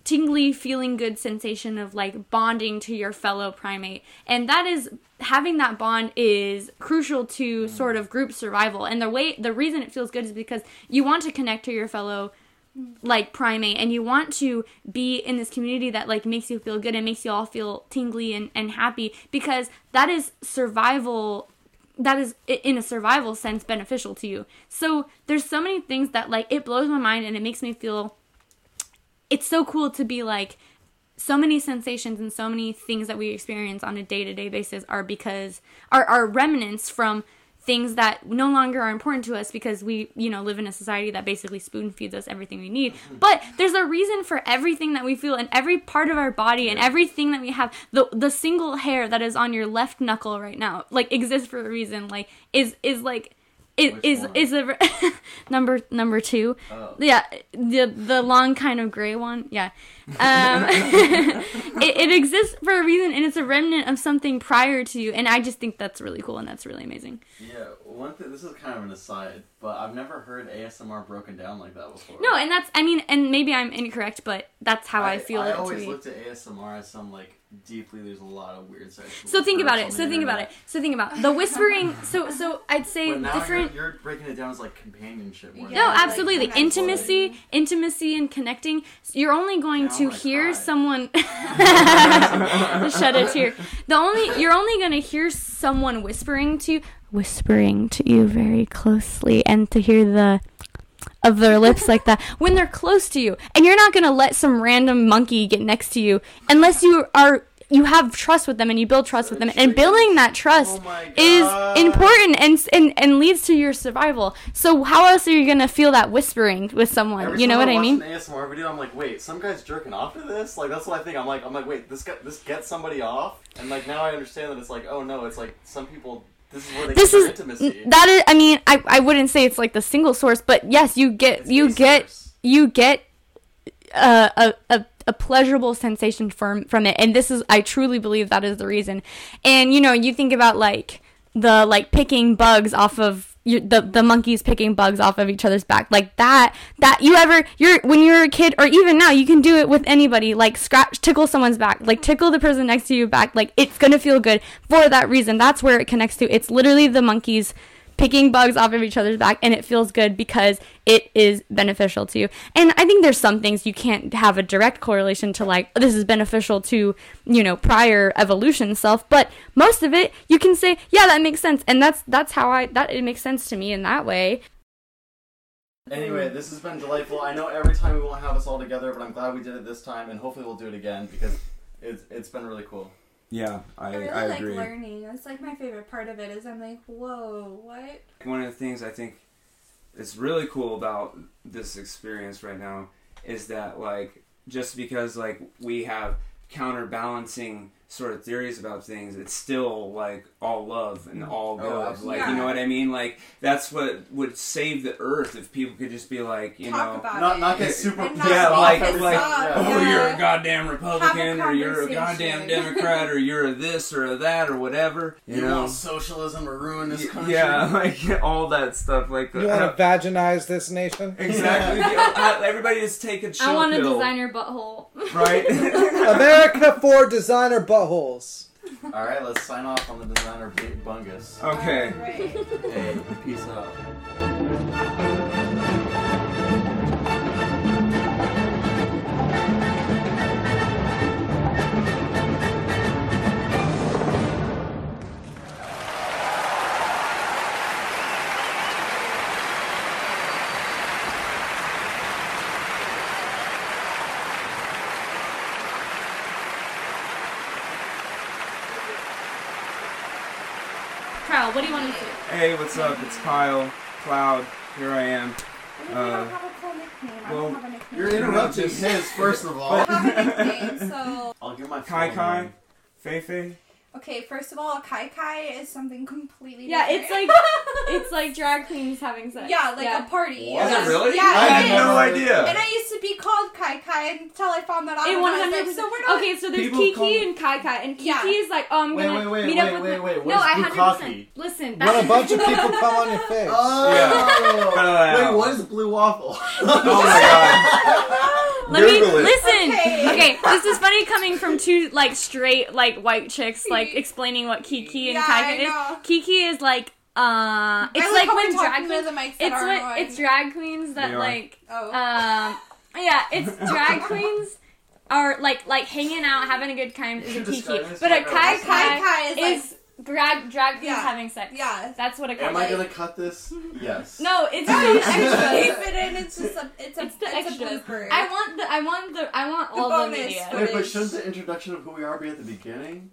tingly feeling good sensation of like bonding to your fellow primate and that is having that bond is crucial to sort of group survival and the way the reason it feels good is because you want to connect to your fellow like primate and you want to be in this community that like makes you feel good and makes you all feel tingly and, and happy because that is survival that is in a survival sense beneficial to you. So there's so many things that like it blows my mind and it makes me feel it's so cool to be like so many sensations and so many things that we experience on a day-to-day basis are because are, are remnants from things that no longer are important to us because we you know live in a society that basically spoon feeds us everything we need. Mm-hmm. But there's a reason for everything that we feel and every part of our body and everything that we have. The the single hair that is on your left knuckle right now like exists for a reason. Like is is like is is is a number number two Oh. yeah the the long kind of gray one yeah um it, it exists for a reason and it's a remnant of something prior to you and i just think that's really cool and that's really amazing Yeah, one thing. This is kind of an aside, but I've never heard ASMR broken down like that before. no and that's i mean and maybe i'm incorrect but that's how i, feel I it always looked at ASMR as some like deeply. There's a lot of weird sexual. so think about it so think about it so think about the whispering so so i'd say different you're, you're breaking it down as like companionship. Yeah, No, like, absolutely. connecting. intimacy, intimacy, and connecting. You're only going Now to hear cry. someone. Shed a tear. The only you're only going to hear someone whispering to you, whispering to you very closely, and to hear the of their lips like that when they're close to you, and you're not going to let some random monkey get next to you unless you are. You have trust with them and you build trust with them, and building that trust Oh is important and, and and leads to your survival. So how else are you gonna feel that whispering with someone? Every you know what I watch mean? An ASMR video, I'm like, wait, some guy's jerking off to this. Like that's what I think. I'm like, I'm like, wait, this guy, this gets somebody off, and like now I understand that it's like, oh no, it's like some people. This is where they This get is intimacy. that is. I mean, I I wouldn't say it's like the single source, but yes, you get It's you get source. you get uh, a a a pleasurable sensation from from it, and this is I truly believe that is the reason. And you know, you think about like the like picking bugs off of the the monkeys picking bugs off of each other's back. Like that that you ever you're when you're a kid or even now you can do it with anybody. Like scratch tickle someone's back. Like tickle the person next to you back. Like it's gonna feel good for that reason. That's where it connects to. It's literally the monkeys picking bugs off of each other's back and it feels good because it is beneficial to you. And I think there's some things you can't have a direct correlation to like oh, this is beneficial to, you know, prior evolution self, but most of it you can say, yeah, that makes sense. And that's that's how I that it makes sense to me in that way. Anyway, this has been delightful. I know every time we won't have us all together, but I'm glad we did it this time, and hopefully we'll do it again because it's it's been really cool. Yeah, I, I really I like agree. learning. That's like my favorite part of it. Is I'm like, whoa, what? One of the things I think is really cool about this experience right now is that like just because like we have counterbalancing sort of theories about things, it's still like all love and all oh, good. Oh, like absolutely. you know what I mean? Like that's what would save the earth if people could just be like, you Talk know, Not it. not get super not yeah, off like like time. oh, Yeah. you're a goddamn Republican, or you're a goddamn Democrat, or you're a this or a that or whatever. You, You know, want socialism or ruin this country? yeah, like all that stuff. Like You want to uh, vaginize this nation? exactly. Yeah, Everybody just take a chill I want to pill, design your butthole. right? America for designer buttholes. All right, let's sign off on the designer Big Bungus. okay. Alright. Hey, peace out. Hey, what's up? It's Kyle Cloud. Here I am. I Uh, don't have a cool nickname. I well, don't have a nickname. You're interrupting his, first of all. I don't have a nickname, so I'll give my Kai Kai. Fei Fei. Okay. First of all, Kai Kai is something completely. Yeah, different. it's like it's like drag queens having sex. yeah, like a party. What? Is Yes. it really? Yeah, I it had no idea. And I used to be called Kai Kai until I found that out. It and I one was hundred percent. So we're not. Okay, so there's People Kiki call- and Kai Kai, and Kiki Yeah. is like, oh, I'm Wait, gonna wait, wait, meet wait, up with. wait, my- wait, what no, is I hundred percent. bukkake? Listen, When a bunch of people come on your face. Oh, Yeah. wait, what is blue waffle? Oh my god. Let me it. listen. Okay. Okay. this is funny coming from two like straight like white chicks like explaining what Kiki and Yeah, Kai I know. is. Kiki is like uh, it's I like how when drag queens. the mics It's are what on. it's drag queens that like Oh. um yeah it's drag queens are like like hanging out having a good time is a Kiki, but a Kai Kai Kai Kai is, is drag drag queens Yeah. having sex. Yeah. That's what it Am comes. I gonna cut this? Yes. No, it's No, just you keep it in. It's just a. It's a. It's the it's extras. a blooper. I want the I want the I want The all the bonus media. footage. Wait, but shouldn't the introduction of who we are be at the beginning?